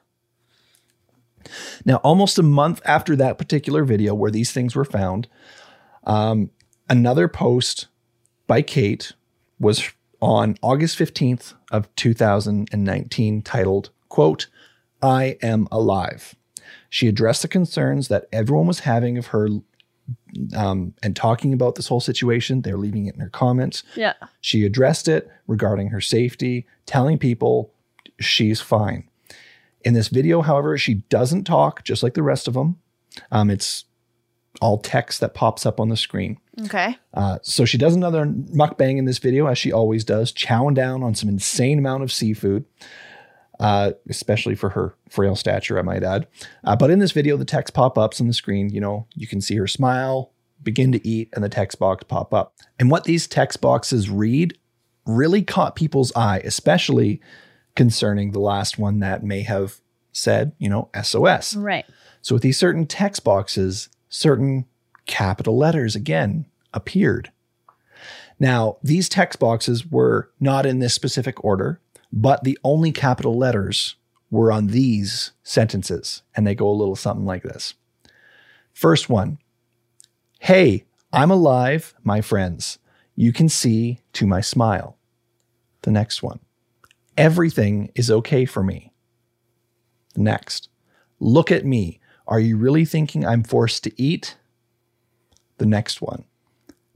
Speaker 1: Now, almost a month after that particular video where these things were found, um, another post by Kate was on August 15th of 2019 titled, quote, I am alive. She addressed the concerns that everyone was having of her um, and talking about this whole situation. They're leaving it in her comments.
Speaker 3: Yeah.
Speaker 1: She addressed it regarding her safety, telling people she's fine. In this video, however, she doesn't talk just like the rest of them. Um, it's all text that pops up on the screen.
Speaker 3: Okay.
Speaker 1: Uh, so she does another mukbang in this video, as she always does, chowing down on some insane amount of seafood, uh, especially for her frail stature, I might add. Uh, but in this video, the text pop ups on the screen. You know, you can see her smile, begin to eat, and the text box pop up. And what these text boxes read really caught people's eye, especially concerning the last one that may have said, you know, SOS.
Speaker 3: Right.
Speaker 1: So with these certain text boxes, certain capital letters again appeared. Now, these text boxes were not in this specific order, but the only capital letters were on these sentences, and they go a little something like this. First one Hey, I'm alive, my friends. You can see to my smile. The next one Everything is okay for me. Next Look at me. Are you really thinking I'm forced to eat? The next one.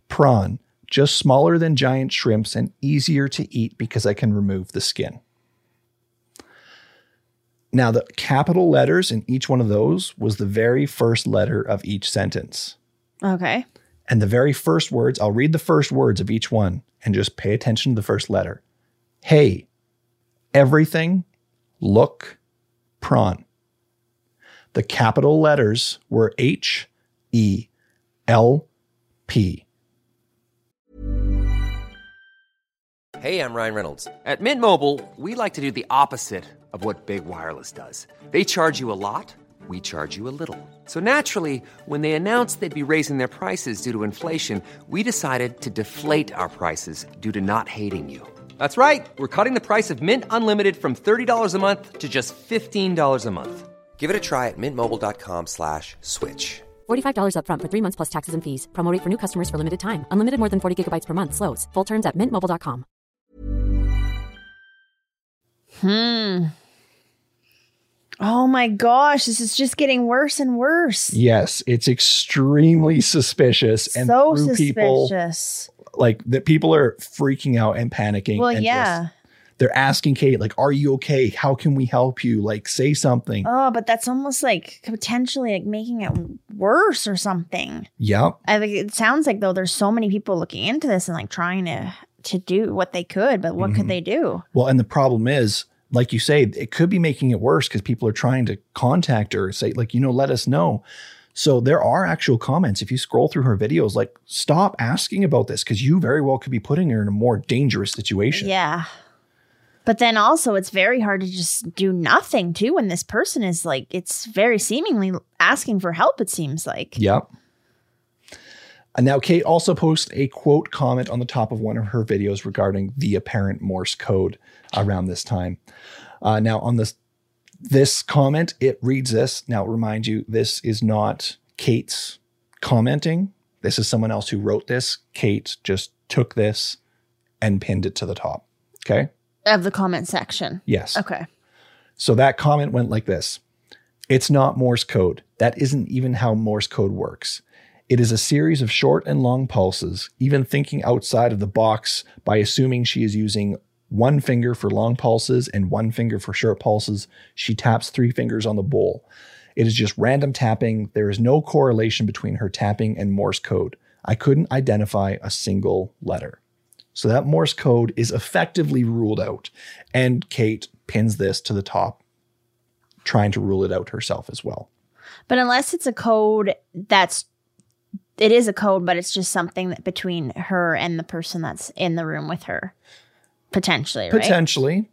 Speaker 1: Prawn, just smaller than giant shrimps and easier to eat because I can remove the skin. Now, the capital letters in each one of those was the very first letter of each sentence.
Speaker 3: Okay.
Speaker 1: And the very first words, I'll read the first words of each one and just pay attention to the first letter. Hey, everything, look, prawn. The capital letters were H, E, L, P.
Speaker 4: Hey, I'm Ryan Reynolds. At Mint Mobile, we like to do the opposite of what Big Wireless does. They charge you a lot, we charge you a little. So naturally, when they announced they'd be raising their prices due to inflation, we decided to deflate our prices due to not hating you. That's right. We're cutting the price of Mint Unlimited from $30 a month to just $15 a month. Give it a try at mintmobile.com slash switch.
Speaker 5: $45 upfront for three months plus taxes and fees. Promo rate for new customers for limited time. Unlimited more than 40 gigabytes per month. Slows. Full terms at mintmobile.com.
Speaker 3: Hmm. Oh my gosh, this is just getting worse and worse.
Speaker 1: Yes, it's extremely suspicious and
Speaker 3: so
Speaker 1: threw people like that people are freaking out and panicking.
Speaker 3: Well,
Speaker 1: and
Speaker 3: yeah.
Speaker 1: just- they're asking Kate, like, are you okay? How can we help you? Like, say something.
Speaker 3: Oh, but that's almost like potentially like making it worse or something.
Speaker 1: yep.
Speaker 3: I think it sounds like though there's so many people looking into this and like trying to to do what they could, but what
Speaker 1: Mhm.
Speaker 3: could they do?
Speaker 1: Well, and the problem is like you say, it could be making it worse because people are trying to contact her, say, like, you know, let us know. So there are actual comments. If you scroll through her videos, like, stop asking about this because you very well could be putting her in a more dangerous situation.
Speaker 3: Yeah. But then also, it's very hard to just do nothing too when this person is like, it's very seemingly asking for help, it seems like.
Speaker 1: Yep. And now Kate also posts a quote comment on the top of one of her videos regarding the apparent Morse code around this time. Uh, now on this this comment, it reads this. Now remind you, this is not Kate's commenting. This is someone else who wrote this. Kate just took this and pinned it to the top. Okay.
Speaker 3: Of the comment section.
Speaker 1: Yes.
Speaker 3: Okay.
Speaker 1: So that comment went like this It's not Morse code. That isn't even how Morse code works. It is a series of short and long pulses, even thinking outside of the box by assuming she is using one finger for long pulses and one finger for short pulses. She taps three fingers on the bowl. It is just random tapping. There is no correlation between her tapping and Morse code. I couldn't identify a single letter. So that Morse code is effectively ruled out. And Kate pins this to the top, trying to rule it out herself as well.
Speaker 3: But unless it's a code that's it is a code, but it's just something that between her and the person that's in the room with her, potentially, right?
Speaker 1: Potentially.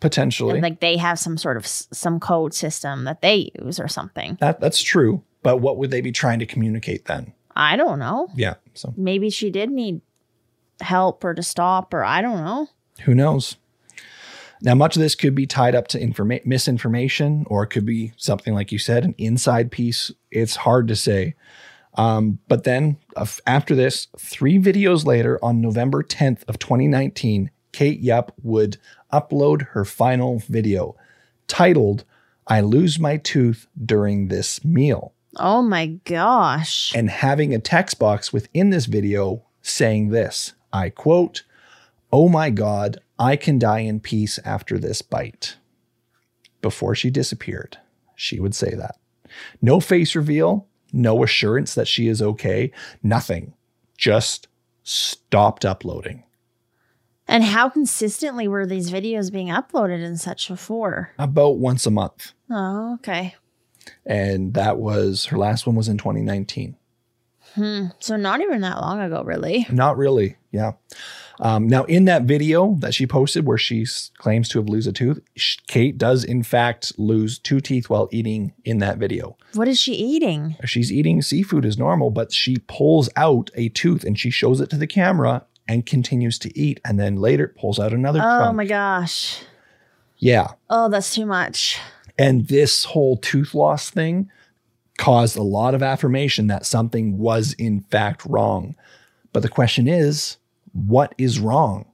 Speaker 1: Potentially.
Speaker 3: Like they have some sort of s- some code system that they use or something.
Speaker 1: that that's true. But what would they be trying to communicate then?
Speaker 3: I don't know.
Speaker 1: Yeah. So
Speaker 3: Maybe she did need help or to stop or I don't know.
Speaker 1: who knows? Now, much of this could be tied up to informa- misinformation, or it could be something like you said, an inside piece. It's hard to say. Um, but then, uh, after this, three videos later, on November 10th of 2019, Kate Yup would upload her final video, titled "I Lose My Tooth During This Meal."
Speaker 3: Oh my gosh.
Speaker 1: and having a text box within this video saying this I quote, Oh my God, I can die in peace after this bite. Before she disappeared, she would say that. No face reveal, no assurance that she is okay, nothing. Just stopped uploading.
Speaker 3: And how consistently were these videos being uploaded and such before?
Speaker 1: About once a month.
Speaker 3: Oh, okay.
Speaker 1: And that was her last one was in 2019. Hmm.
Speaker 3: So not even that long ago, really.
Speaker 1: Not really. Yeah. Um, now, in that video that she posted where she claims to have lose a tooth, Kate does in fact lose two teeth while eating in that video.
Speaker 3: What is she eating?
Speaker 1: She's eating seafood as normal, but she pulls out a tooth and she shows it to the camera and continues to eat. And then later pulls out another
Speaker 3: Oh
Speaker 1: chunk.
Speaker 3: my gosh.
Speaker 1: Yeah.
Speaker 3: Oh, that's too much.
Speaker 1: And this whole tooth loss thing caused a lot of affirmation that something was in fact wrong. But the question is, what is wrong?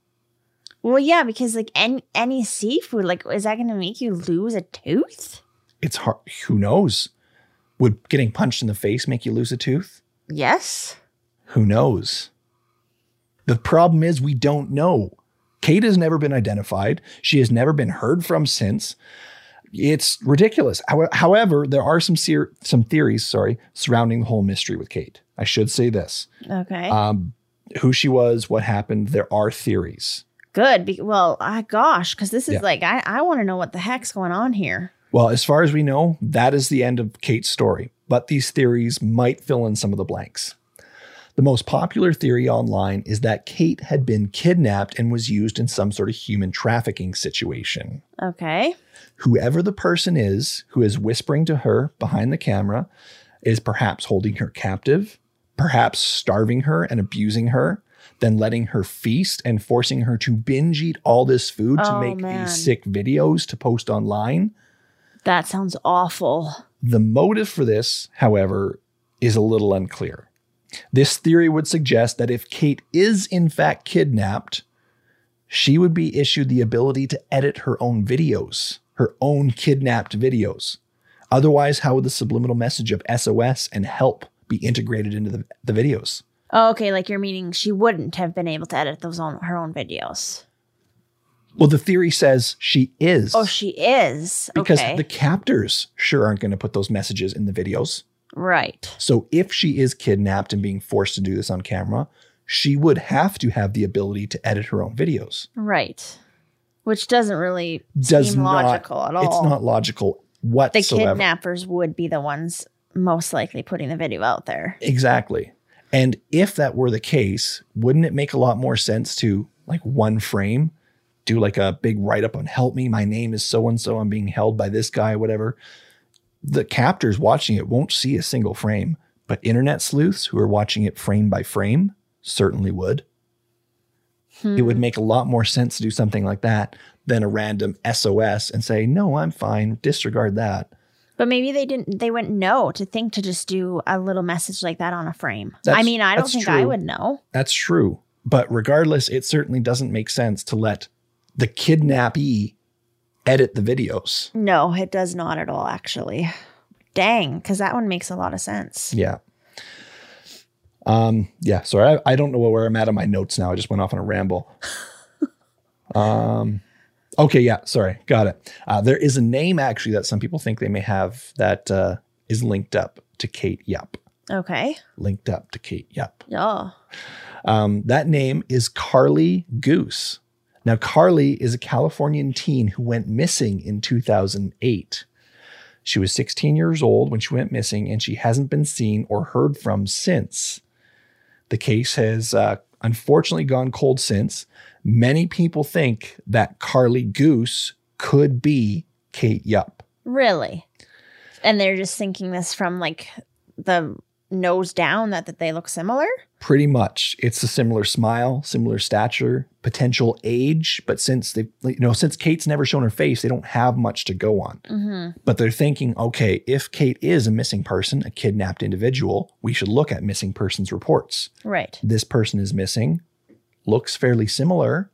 Speaker 3: Well, yeah, because like any any seafood, like is that going to make you lose a tooth?
Speaker 1: It's hard. Who knows? Would getting punched in the face make you lose a tooth?
Speaker 3: Yes.
Speaker 1: Who knows? The problem is we don't know. Kate has never been identified. She has never been heard from since. It's ridiculous. However, there are some ser- some theories, sorry, surrounding the whole mystery with Kate. I should say this:
Speaker 3: Okay.
Speaker 1: um, who she was, what happened. There are theories.
Speaker 3: Good. Be- well, ah, gosh, because this is
Speaker 1: Yeah.
Speaker 3: like I I want to know what the heck's going on here.
Speaker 1: Well, as far as we know, that is the end of Kate's story, but these theories might fill in some of the blanks. The most popular theory online is that Kate had been kidnapped and was used in some sort of human trafficking situation.
Speaker 3: Okay.
Speaker 1: Whoever the person is who is whispering to her behind the camera is perhaps holding her captive, perhaps starving her and abusing her, then letting her feast and forcing her to binge eat all this food to
Speaker 3: Oh,
Speaker 1: make
Speaker 3: man.
Speaker 1: these sick videos to post online.
Speaker 3: That sounds awful.
Speaker 1: The motive for this, however, is a little unclear. This theory would suggest that if Kate is in fact kidnapped, she would be issued the ability to edit her own videos, her own kidnapped videos. Otherwise, how would the subliminal message of SOS and help be integrated into the, the videos?
Speaker 3: Oh, okay. Like you're meaning she wouldn't have been able to edit those on her own videos.
Speaker 1: Well, the theory says she is.
Speaker 3: Oh, she is.
Speaker 1: because
Speaker 3: okay.
Speaker 1: the captors sure aren't going to put those messages in the videos.
Speaker 3: right.
Speaker 1: So if she is kidnapped and being forced to do this on camera, she would have to have the ability to edit her own videos.
Speaker 3: Right. Which doesn't really
Speaker 1: Does
Speaker 3: seem
Speaker 1: not
Speaker 3: logical at all.
Speaker 1: It's not logical whatsoever.
Speaker 3: the kidnappers would be the ones most likely putting the video out there.
Speaker 1: Exactly. And if that were the case, wouldn't it make a lot more sense to like one frame, do like a big write up on help me, my name is so and so, I'm being held by this guy, whatever. The captors watching it won't see a single frame, but internet sleuths who are watching it frame by frame certainly would. It would hmm. make a lot more sense to do something like that than a random SOS and say, no, I'm fine, disregard that.
Speaker 3: But maybe they didn't they wouldn't know to think to just do a little message like that on a frame. I mean, I don't
Speaker 1: that's
Speaker 3: think I would know.
Speaker 1: That's true. But regardless, it certainly doesn't make sense to let the kidnappee edit the videos.
Speaker 3: No, it does not at all, actually. Dang, because that one makes a lot of sense.
Speaker 1: Yeah. Um, yeah, sorry. I, I don't know where I'm at on my notes now. I just went off on a ramble. [laughs] um, okay, yeah, sorry. Got it. Uh, there is a name actually that some people think they may have that uh, is linked up to Kate Yup.
Speaker 3: Okay.
Speaker 1: Linked up to Kate Yup.
Speaker 3: Oh.
Speaker 1: Um, that name is Carly Goose. Now, Carly is a Californian teen who went missing in 2008. She was 16 years old when she went missing, and she hasn't been seen or heard from since. The case has uh, unfortunately gone cold since. Many people think that Carly Goose could be Kate Yup.
Speaker 3: Really? And they're just thinking this from like the nose down that, that they look similar?
Speaker 1: Pretty much. It's a similar smile, similar stature, potential age, but since they you know, since Kate's never shown her face, they don't have much to go on.
Speaker 3: Mm-hmm.
Speaker 1: But they're thinking, okay, if Kate is a missing person, a kidnapped individual, we should look at missing persons reports.
Speaker 3: Right.
Speaker 1: This person is missing, looks fairly similar.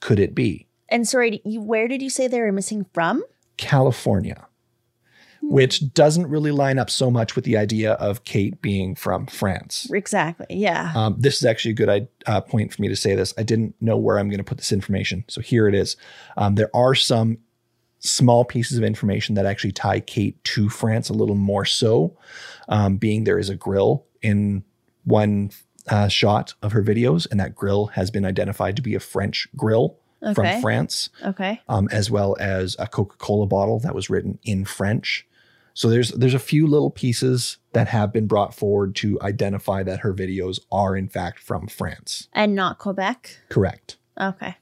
Speaker 1: Could it be
Speaker 3: And sorry, you, where did you say they were missing from?
Speaker 1: California? Which doesn't really line up so much with the idea of Kate being from France.
Speaker 3: Exactly. Yeah.
Speaker 1: Um, this is actually a good uh, point for me to say this. I didn't know where I'm going to put this information. So here it is. Um, there are some small pieces of information that actually tie Kate to France a little more so, um, being there is a grill in one uh, shot of her videos, and that grill has been identified to be a French grill
Speaker 3: Okay.
Speaker 1: from France,
Speaker 3: okay.
Speaker 1: um, as well as a Coca-Cola bottle that was written in French. So there's there's a few little pieces that have been brought forward to identify that her videos are in fact from France.
Speaker 3: And not Quebec?
Speaker 1: Correct.
Speaker 3: Okay.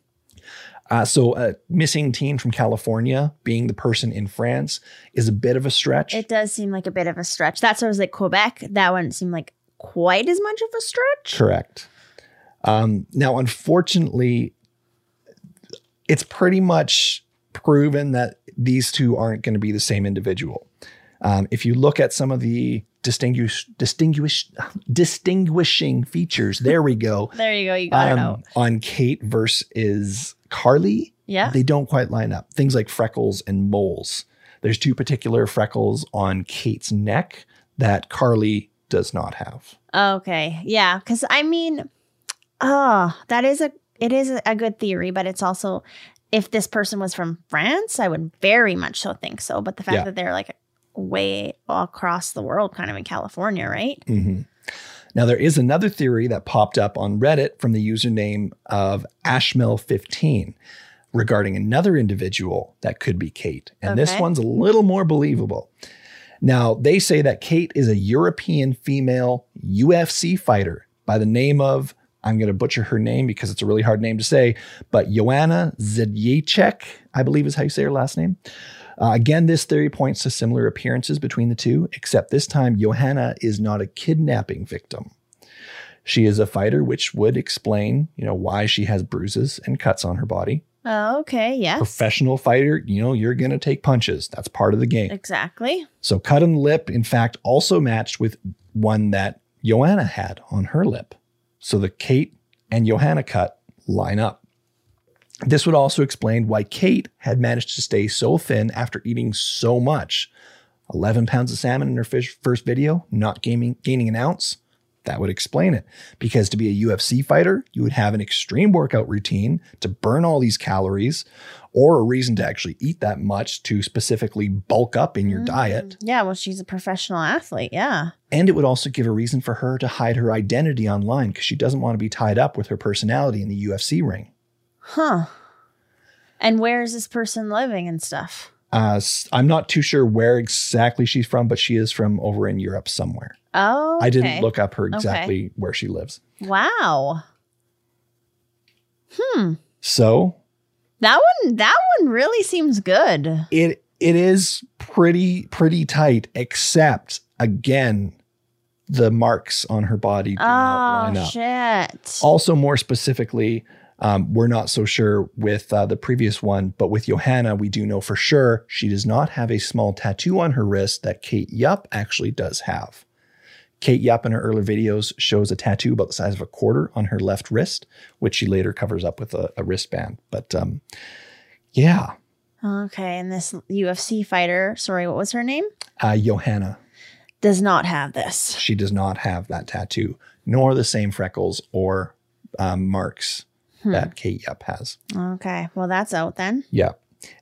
Speaker 1: Uh, so a missing teen from California being the person in France is a bit of a stretch.
Speaker 3: It does seem like a bit of a stretch. That's why I was like Quebec. That one seemed like quite as much of a stretch.
Speaker 1: Correct. Um, now, unfortunately, it's pretty much proven that these two aren't going to be the same individual. Um, if you look at some of the distinguish, distinguish, distinguishing features, there we go. [laughs]
Speaker 3: There you go. You got it
Speaker 1: um,
Speaker 3: out.
Speaker 1: on Kate versus Carly,
Speaker 3: Yeah.
Speaker 1: they don't quite line up. Things like freckles and moles. There's two particular freckles on Kate's neck that Carly does not have.
Speaker 3: Okay. Yeah. Cause I mean, oh, that is a it is a- good theory, but it's also if this person was from France, I would very much so think so. But the fact
Speaker 1: Yeah.
Speaker 3: that they're like way across the world, kind of in California, right?
Speaker 1: hmm Now, there is another theory that popped up on Reddit from the username of Ashmill15 regarding another individual that could be Kate. And this one's a little more believable. Now, they say that Kate is a European female UFC fighter by the name of, I'm going to butcher her name because it's a really hard name to say, but Joanna Zedjacek, I believe is how you say her last name. Uh, again, this theory points to similar appearances between the two, except this time Johanna is not a kidnapping victim. She is a fighter, which would explain, you know, why she has bruises and cuts on her body.
Speaker 3: Oh, okay. Yes.
Speaker 1: Professional fighter, you know, you're going to take punches. That's part of the game.
Speaker 3: Exactly.
Speaker 1: So cut on the lip, in fact, also matched with one that Joanna had on her lip. So the Kate and Johanna cut line up. This would also explain why Kate had managed to stay so thin after eating so much. 11 pounds of salmon in her fish first video, not gaining, gaining an ounce. That would explain it. Because to be a UFC fighter, you would have an extreme workout routine to burn all these calories, or a reason to actually eat that much to specifically bulk up in your mm. diet.
Speaker 3: Yeah. Well, she's a professional athlete. Yeah.
Speaker 1: And it would also give a reason for her to hide her identity online because she doesn't want to be tied up with her personality in the UFC ring.
Speaker 3: Huh. And where is this person living and stuff?
Speaker 1: Uh, I'm not too sure where exactly she's from, but she is from over in Europe somewhere.
Speaker 3: Oh,
Speaker 1: I didn't look up her exactly where she lives.
Speaker 3: Wow. Hmm.
Speaker 1: So
Speaker 3: That one that one really seems good.
Speaker 1: it it is pretty pretty tight, except again, the marks on her body do not line
Speaker 3: Oh
Speaker 1: up.
Speaker 3: shit.
Speaker 1: Also, more specifically, um, we're not so sure with uh, the previous one, but with Johanna, we do know for sure she does not have a small tattoo on her wrist that Kate Yup actually does have. Kate Yup in her earlier videos shows a tattoo about the size of a quarter on her left wrist, which she later covers up with a, a wristband. But um, yeah,
Speaker 3: Okay, and this UFC fighter, sorry, what was her name?
Speaker 1: uh, Johanna,
Speaker 3: Does not have this.
Speaker 1: she does not have that tattoo, nor the same freckles or um, marks that Kate Yup has.
Speaker 3: Okay, well that's out then.
Speaker 1: Yeah.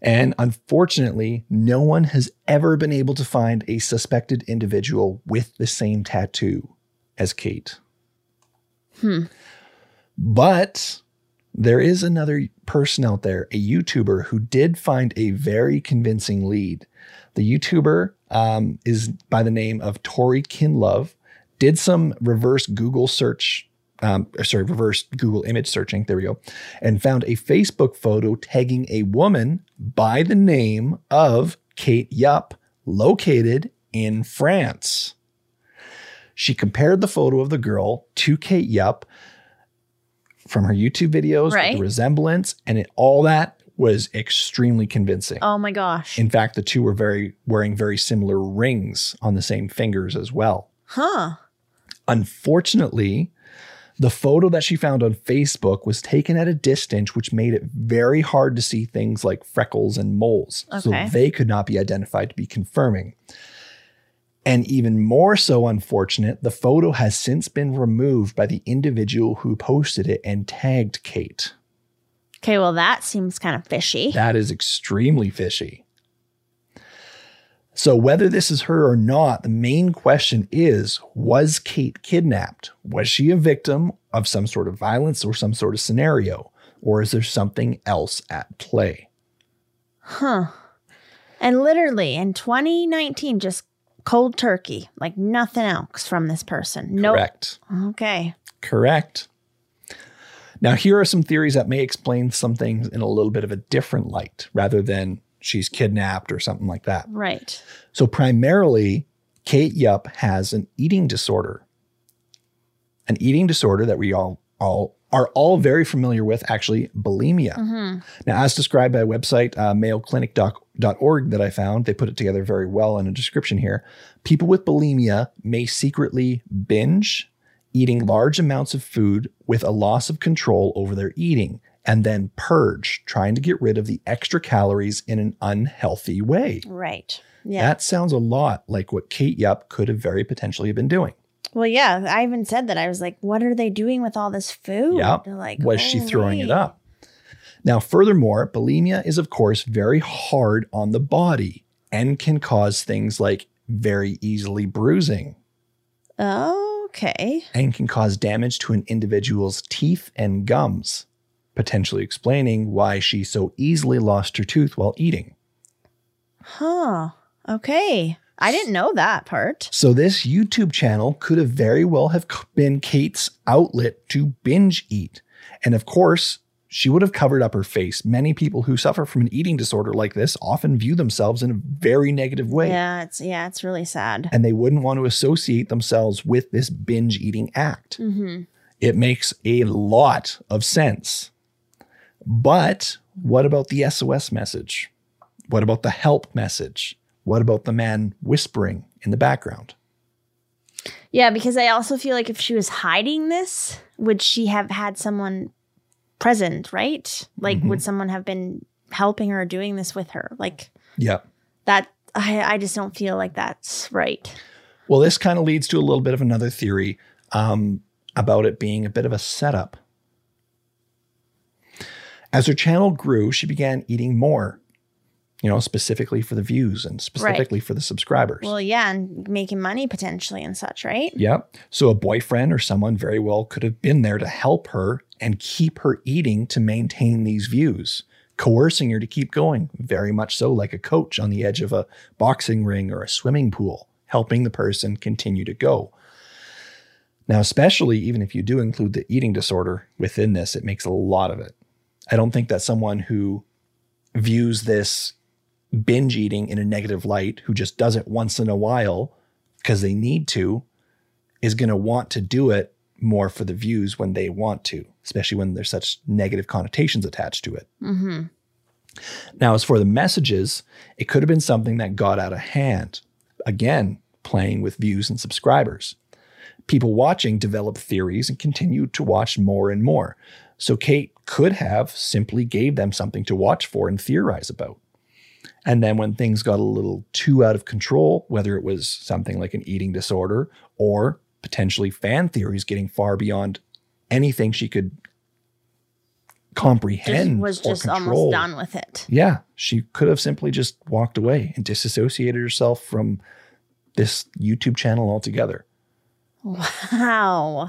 Speaker 1: And unfortunately, no one has ever been able to find a suspected individual with the same tattoo as Kate. Hmm. But there is another person out there, a YouTuber, who did find a very convincing lead. The YouTuber um, is by the name of Tori Kinlove, did some reverse Google search, um, sorry, reverse Google image searching, there we go, and found a Facebook photo tagging a woman by the name of Kate Yup, located in France. She compared the photo of the girl to Kate Yup from her YouTube videos,
Speaker 3: Right.
Speaker 1: the resemblance, and it, all that was extremely convincing.
Speaker 3: Oh my gosh.
Speaker 1: In fact, the two were very wearing very similar rings on the same fingers as well.
Speaker 3: huh.
Speaker 1: Unfortunately, the photo that she found on Facebook was taken at a distance, which made it very hard to see things like freckles and moles.
Speaker 3: Okay.
Speaker 1: So they could not be identified to be confirming. And even more so unfortunate, the photo has since been removed by the individual who posted it and tagged Kate.
Speaker 3: Okay, well that seems kind of fishy.
Speaker 1: That is extremely fishy. So, whether this is her or not, the main question is Was Kate kidnapped? Was she a victim of some sort of violence or some sort of scenario? Or is there something else at play?
Speaker 3: Huh. And literally in 2019, just cold turkey, like nothing else from this person. No.
Speaker 1: Correct.
Speaker 3: Okay.
Speaker 1: Correct. Now, here are some theories that may explain some things in a little bit of a different light rather than she's kidnapped or something like that.
Speaker 3: Right.
Speaker 1: So primarily, Kate Yup has an eating disorder. An eating disorder that we all all are all very familiar with, actually, bulimia. Now, as described by a website, uh, mayoclinic.org that I found, they put it together very well in a description here. People with bulimia may secretly binge, eating large amounts of food with a loss of control over their eating, and then purge, trying to get rid of the extra calories in an unhealthy way.
Speaker 3: Right. Yeah.
Speaker 1: That sounds a lot like what Kate Yup could have very potentially been doing.
Speaker 3: well, yeah. I even said that. I was like, what are they doing with all this food?
Speaker 1: Yep.
Speaker 3: Like,
Speaker 1: was she throwing it up? Now, furthermore, bulimia is, of course, very hard on the body and can cause things like very easily bruising
Speaker 3: Okay.
Speaker 1: and can cause damage to an individual's teeth and gums, potentially explaining why she so easily lost her tooth while eating.
Speaker 3: Huh. Okay. I didn't know that part.
Speaker 1: So this YouTube channel could have very well have been Kate's outlet to binge eat. And of course, she would have covered up her face. Many people who suffer from an eating disorder like this often view themselves in a very negative way.
Speaker 3: Yeah, it's yeah, it's really sad.
Speaker 1: And they wouldn't want to associate themselves with this binge eating act.
Speaker 3: Mm-hmm.
Speaker 1: It makes a lot of sense. But what about the SOS message? What about the help message? What about the man whispering in the background?
Speaker 3: Yeah, because I also feel like if she was hiding this, would she have had someone present, right? Like,
Speaker 1: Mm-hmm.
Speaker 3: would someone have been helping her or doing this with her? Like
Speaker 1: Yeah.
Speaker 3: that, I, I just don't feel like that's right.
Speaker 1: Well, this kind of leads to a little bit of another theory um, about it being a bit of a setup. As her channel grew, she began eating more, you know, specifically for the views and specifically for the subscribers.
Speaker 3: Well, yeah, and making money potentially and such, right?
Speaker 1: Yep. So a boyfriend or someone very well could have been there to help her and keep her eating to maintain these views. coercing her to keep going, very much so like a coach on the edge of a boxing ring or a swimming pool, helping the person continue to go. Now, especially even if you do include the eating disorder within this, it makes a lot of it. I don't think that someone who views this binge eating in a negative light, who just does it once in a while because they need to, is going to want to do it more for the views when they want to, especially when there's such negative connotations attached to it.
Speaker 3: Mm-hmm.
Speaker 1: Now, as for the messages, it could have been something that got out of hand. Again, playing with views and subscribers. People watching develop theories and continue to watch more and more. So Kate could have simply gave them something to watch for and theorize about. And then when things got a little too out of control, whether it was something like an eating disorder or potentially fan theories getting far beyond anything she could
Speaker 3: Just
Speaker 1: comprehend
Speaker 3: was
Speaker 1: or
Speaker 3: just
Speaker 1: control.
Speaker 3: almost done with it.
Speaker 1: Yeah, she could have simply just walked away and disassociated herself from this YouTube channel altogether.
Speaker 3: Wow.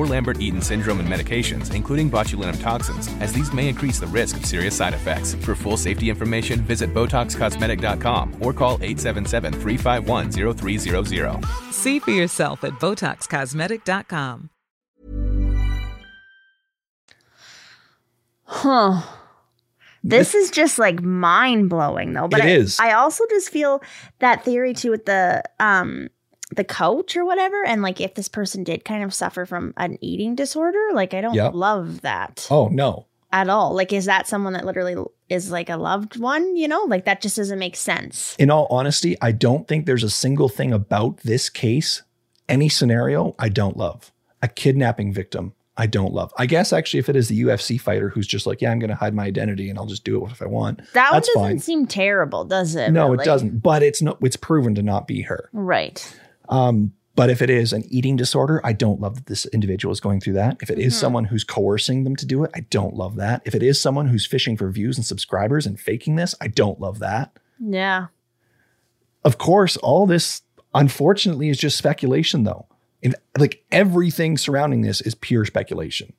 Speaker 6: or Lambert-Eaton syndrome and medications, including botulinum toxins, as these may increase the risk of serious side effects. For full safety information, visit BotoxCosmetic.com or call 877-351-0300.
Speaker 7: See for yourself at BotoxCosmetic.com.
Speaker 3: Huh. This is just like mind blowing though. But
Speaker 1: It
Speaker 3: I,
Speaker 1: is.
Speaker 3: I also just feel that theory too with the um the coach or whatever, and like if this person did kind of suffer from an eating disorder, like I don't
Speaker 1: Yep.
Speaker 3: love that
Speaker 1: Oh, no.
Speaker 3: at all. Like, is that someone that literally is like a loved one? You know, like that just doesn't make sense.
Speaker 1: In all honesty, I don't think there's a single thing about this case, any scenario, I don't love. A kidnapping victim, I don't love. I guess actually, if it is the UFC fighter who's just like, yeah, I'm going to hide my identity and I'll just do it if I want.
Speaker 3: That one doesn't
Speaker 1: fine.
Speaker 3: seem terrible, does it?
Speaker 1: no,
Speaker 3: really?
Speaker 1: it doesn't. But it's not. It's proven to not be her.
Speaker 3: Right.
Speaker 1: Um, but if it is an eating disorder, I don't love that this individual is going through that. If it is
Speaker 3: Mhm.
Speaker 1: someone who's coercing them to do it, I don't love that. If it is someone who's fishing for views and subscribers and faking this, I don't love that.
Speaker 3: Yeah.
Speaker 1: Of course, all this unfortunately is just speculation though. And like everything surrounding this is pure speculation.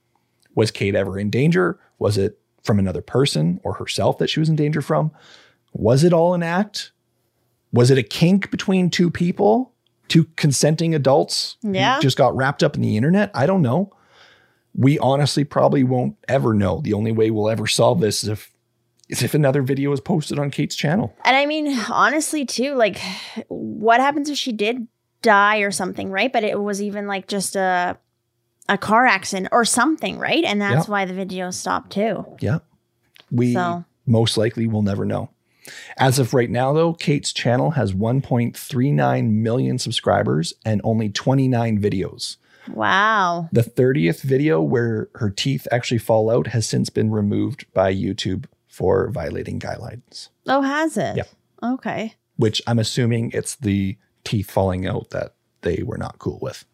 Speaker 1: Was Kate ever in danger? Was it from another person or herself that she was in danger from? Was it all an act? Was it a kink between two people, two consenting adults
Speaker 3: Yeah.
Speaker 1: just got wrapped up in the internet? I don't know. We honestly probably won't ever know. The only way we'll ever solve this is if is if another video is posted on Kate's channel.
Speaker 3: And I mean, honestly, too, like, what happens if she did die or something, right? But it was even like just a a car accident or something, right? And that's
Speaker 1: Yeah.
Speaker 3: why the video stopped too.
Speaker 1: Yeah. We
Speaker 3: So-
Speaker 1: most likely will never know. As of right now, though, Kate's channel has 1.39 million subscribers and only 29 videos.
Speaker 3: Wow.
Speaker 1: The 30th video where her teeth actually fall out has since been removed by YouTube for violating guidelines,
Speaker 3: Oh, has it?
Speaker 1: Yeah.
Speaker 3: Okay.
Speaker 1: which I'm assuming it's the teeth falling out that they were not cool with.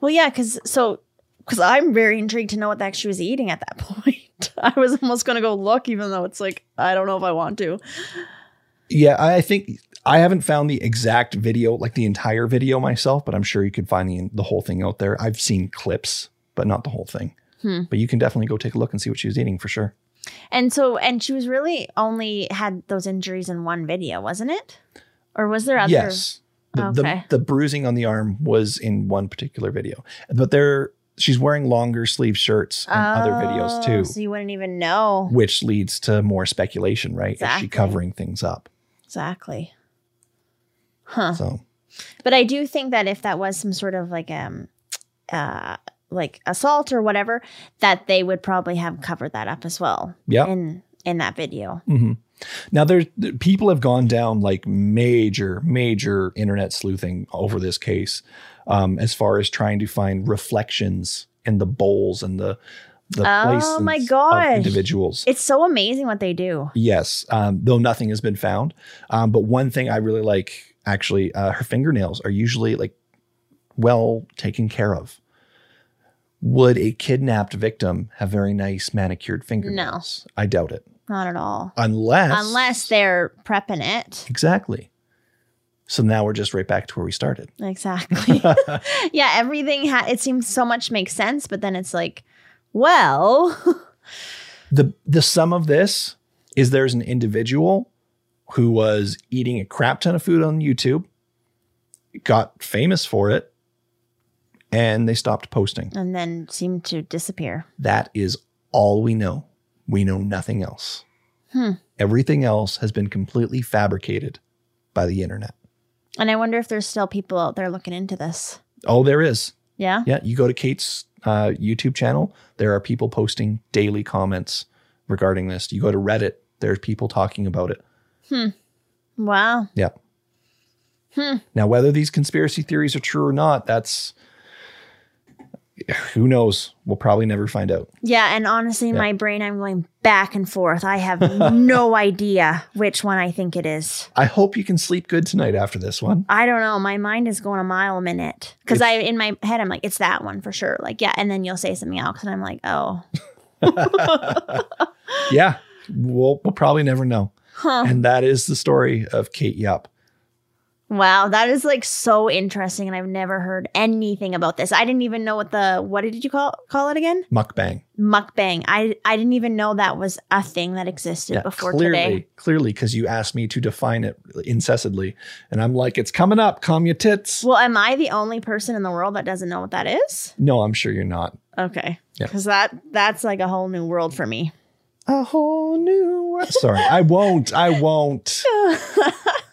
Speaker 3: Well, yeah, because so because I'm very intrigued to know what the heck she was eating at that [laughs] point. [laughs] I was almost gonna go look, even though it's like I don't know if I want to.
Speaker 1: Yeah, I think I haven't found the exact video, like the entire video myself, but I'm sure you could find the, the whole thing out there. I've seen clips, but not the whole thing.
Speaker 3: Hmm.
Speaker 1: But you can definitely go take a look and see what she was eating for sure.
Speaker 3: And so, and she was really only had those injuries in one video, wasn't it? Or was there other?
Speaker 1: Yes. The,
Speaker 3: Okay.
Speaker 1: the, the bruising on the arm was in one particular video, but there she's wearing longer sleeve shirts in other videos
Speaker 3: Oh,
Speaker 1: too,
Speaker 3: So you wouldn't even know.
Speaker 1: which leads to more speculation, right? Is
Speaker 3: Exactly.
Speaker 1: she covering things up?
Speaker 3: Exactly. Huh.
Speaker 1: So
Speaker 3: But I do think that if that was some sort of like um uh like assault or whatever, that they would probably have covered that up as well.
Speaker 1: Yep.
Speaker 3: In in that video.
Speaker 1: Now, there's people have gone down like major, major internet sleuthing over this case, um, as far as trying to find reflections in the bowls and the the
Speaker 3: Oh my
Speaker 1: of individuals.
Speaker 3: It's so amazing what they do.
Speaker 1: Yes, um, though nothing has been found. Um, but one thing I really like, actually, uh, her fingernails are usually like well taken care of. Would a kidnapped victim have very nice manicured fingernails? I doubt it.
Speaker 3: Not at all.
Speaker 1: Unless,
Speaker 3: Unless they're prepping it.
Speaker 1: exactly. So now we're just right back to where we started.
Speaker 3: Exactly. [laughs] [laughs] yeah, everything ha- it seems so much makes sense, but then it's like, well,
Speaker 1: the The sum of this is there's an individual who was eating a crap ton of food on YouTube, got famous for it, and they stopped posting.
Speaker 3: and then seemed to disappear.
Speaker 1: That is all we know. We know nothing else. Hmm. Everything else has been completely fabricated by the internet.
Speaker 3: And I wonder if there's still people out there looking into this.
Speaker 1: Oh, there is.
Speaker 3: Yeah.
Speaker 1: Yeah, you go to Kate's uh, YouTube channel. There are people posting daily comments regarding this. You go to Reddit. There's people talking about it. Hmm.
Speaker 3: Wow.
Speaker 1: Yeah. Hmm. Now, whether these conspiracy theories are true or not, that's who knows. We'll probably never find out.
Speaker 3: Yeah, and honestly, my brain, I'm going back and forth. I have [laughs] no idea which one I think it is.
Speaker 1: I hope you can sleep good tonight after this one.
Speaker 3: I don't know. My mind is going a mile a minute because I, in my head, I'm like, it's that one for sure. Like, yeah, and then you'll say something else, and I'm like, oh, [laughs]
Speaker 1: Yeah, we'll, we'll probably never know. And that is the story of Kate Yup.
Speaker 3: Wow, that is like so interesting, and I've never heard anything about this. I didn't even know what the what did you call call it again?
Speaker 1: Mukbang.
Speaker 3: Mukbang. I I didn't even know that was a thing that existed before
Speaker 1: clearly,
Speaker 3: today.
Speaker 1: clearly, because you asked me to define it incessantly, and I'm like, it's coming up. Calm your tits.
Speaker 3: Well, am I the only person in the world that doesn't know what that is?
Speaker 1: no, I'm sure you're not.
Speaker 3: Okay.
Speaker 1: Yeah.
Speaker 3: Because that that's like a whole new world for me.
Speaker 1: A whole new. world. Sorry, I won't. I won't. [laughs]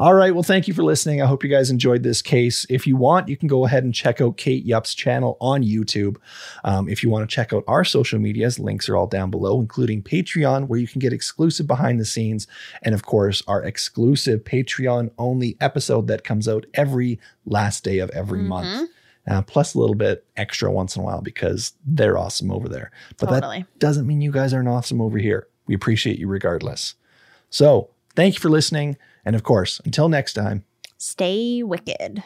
Speaker 1: All right. Well, thank you for listening. I hope you guys enjoyed this case. If you want, you can go ahead and check out Kate Yup's channel on YouTube. Um, if you want to check out our social medias, links are all down below, including Patreon, where you can get exclusive behind the scenes, and of course, our exclusive Patreon only episode that comes out every last day of every month. Uh, plus a little bit extra once in a while because they're awesome over there. But
Speaker 3: Totally.
Speaker 1: that doesn't mean you guys aren't awesome over here. We appreciate you regardless. So thank you for listening. And of course, until next time.
Speaker 3: Stay wicked.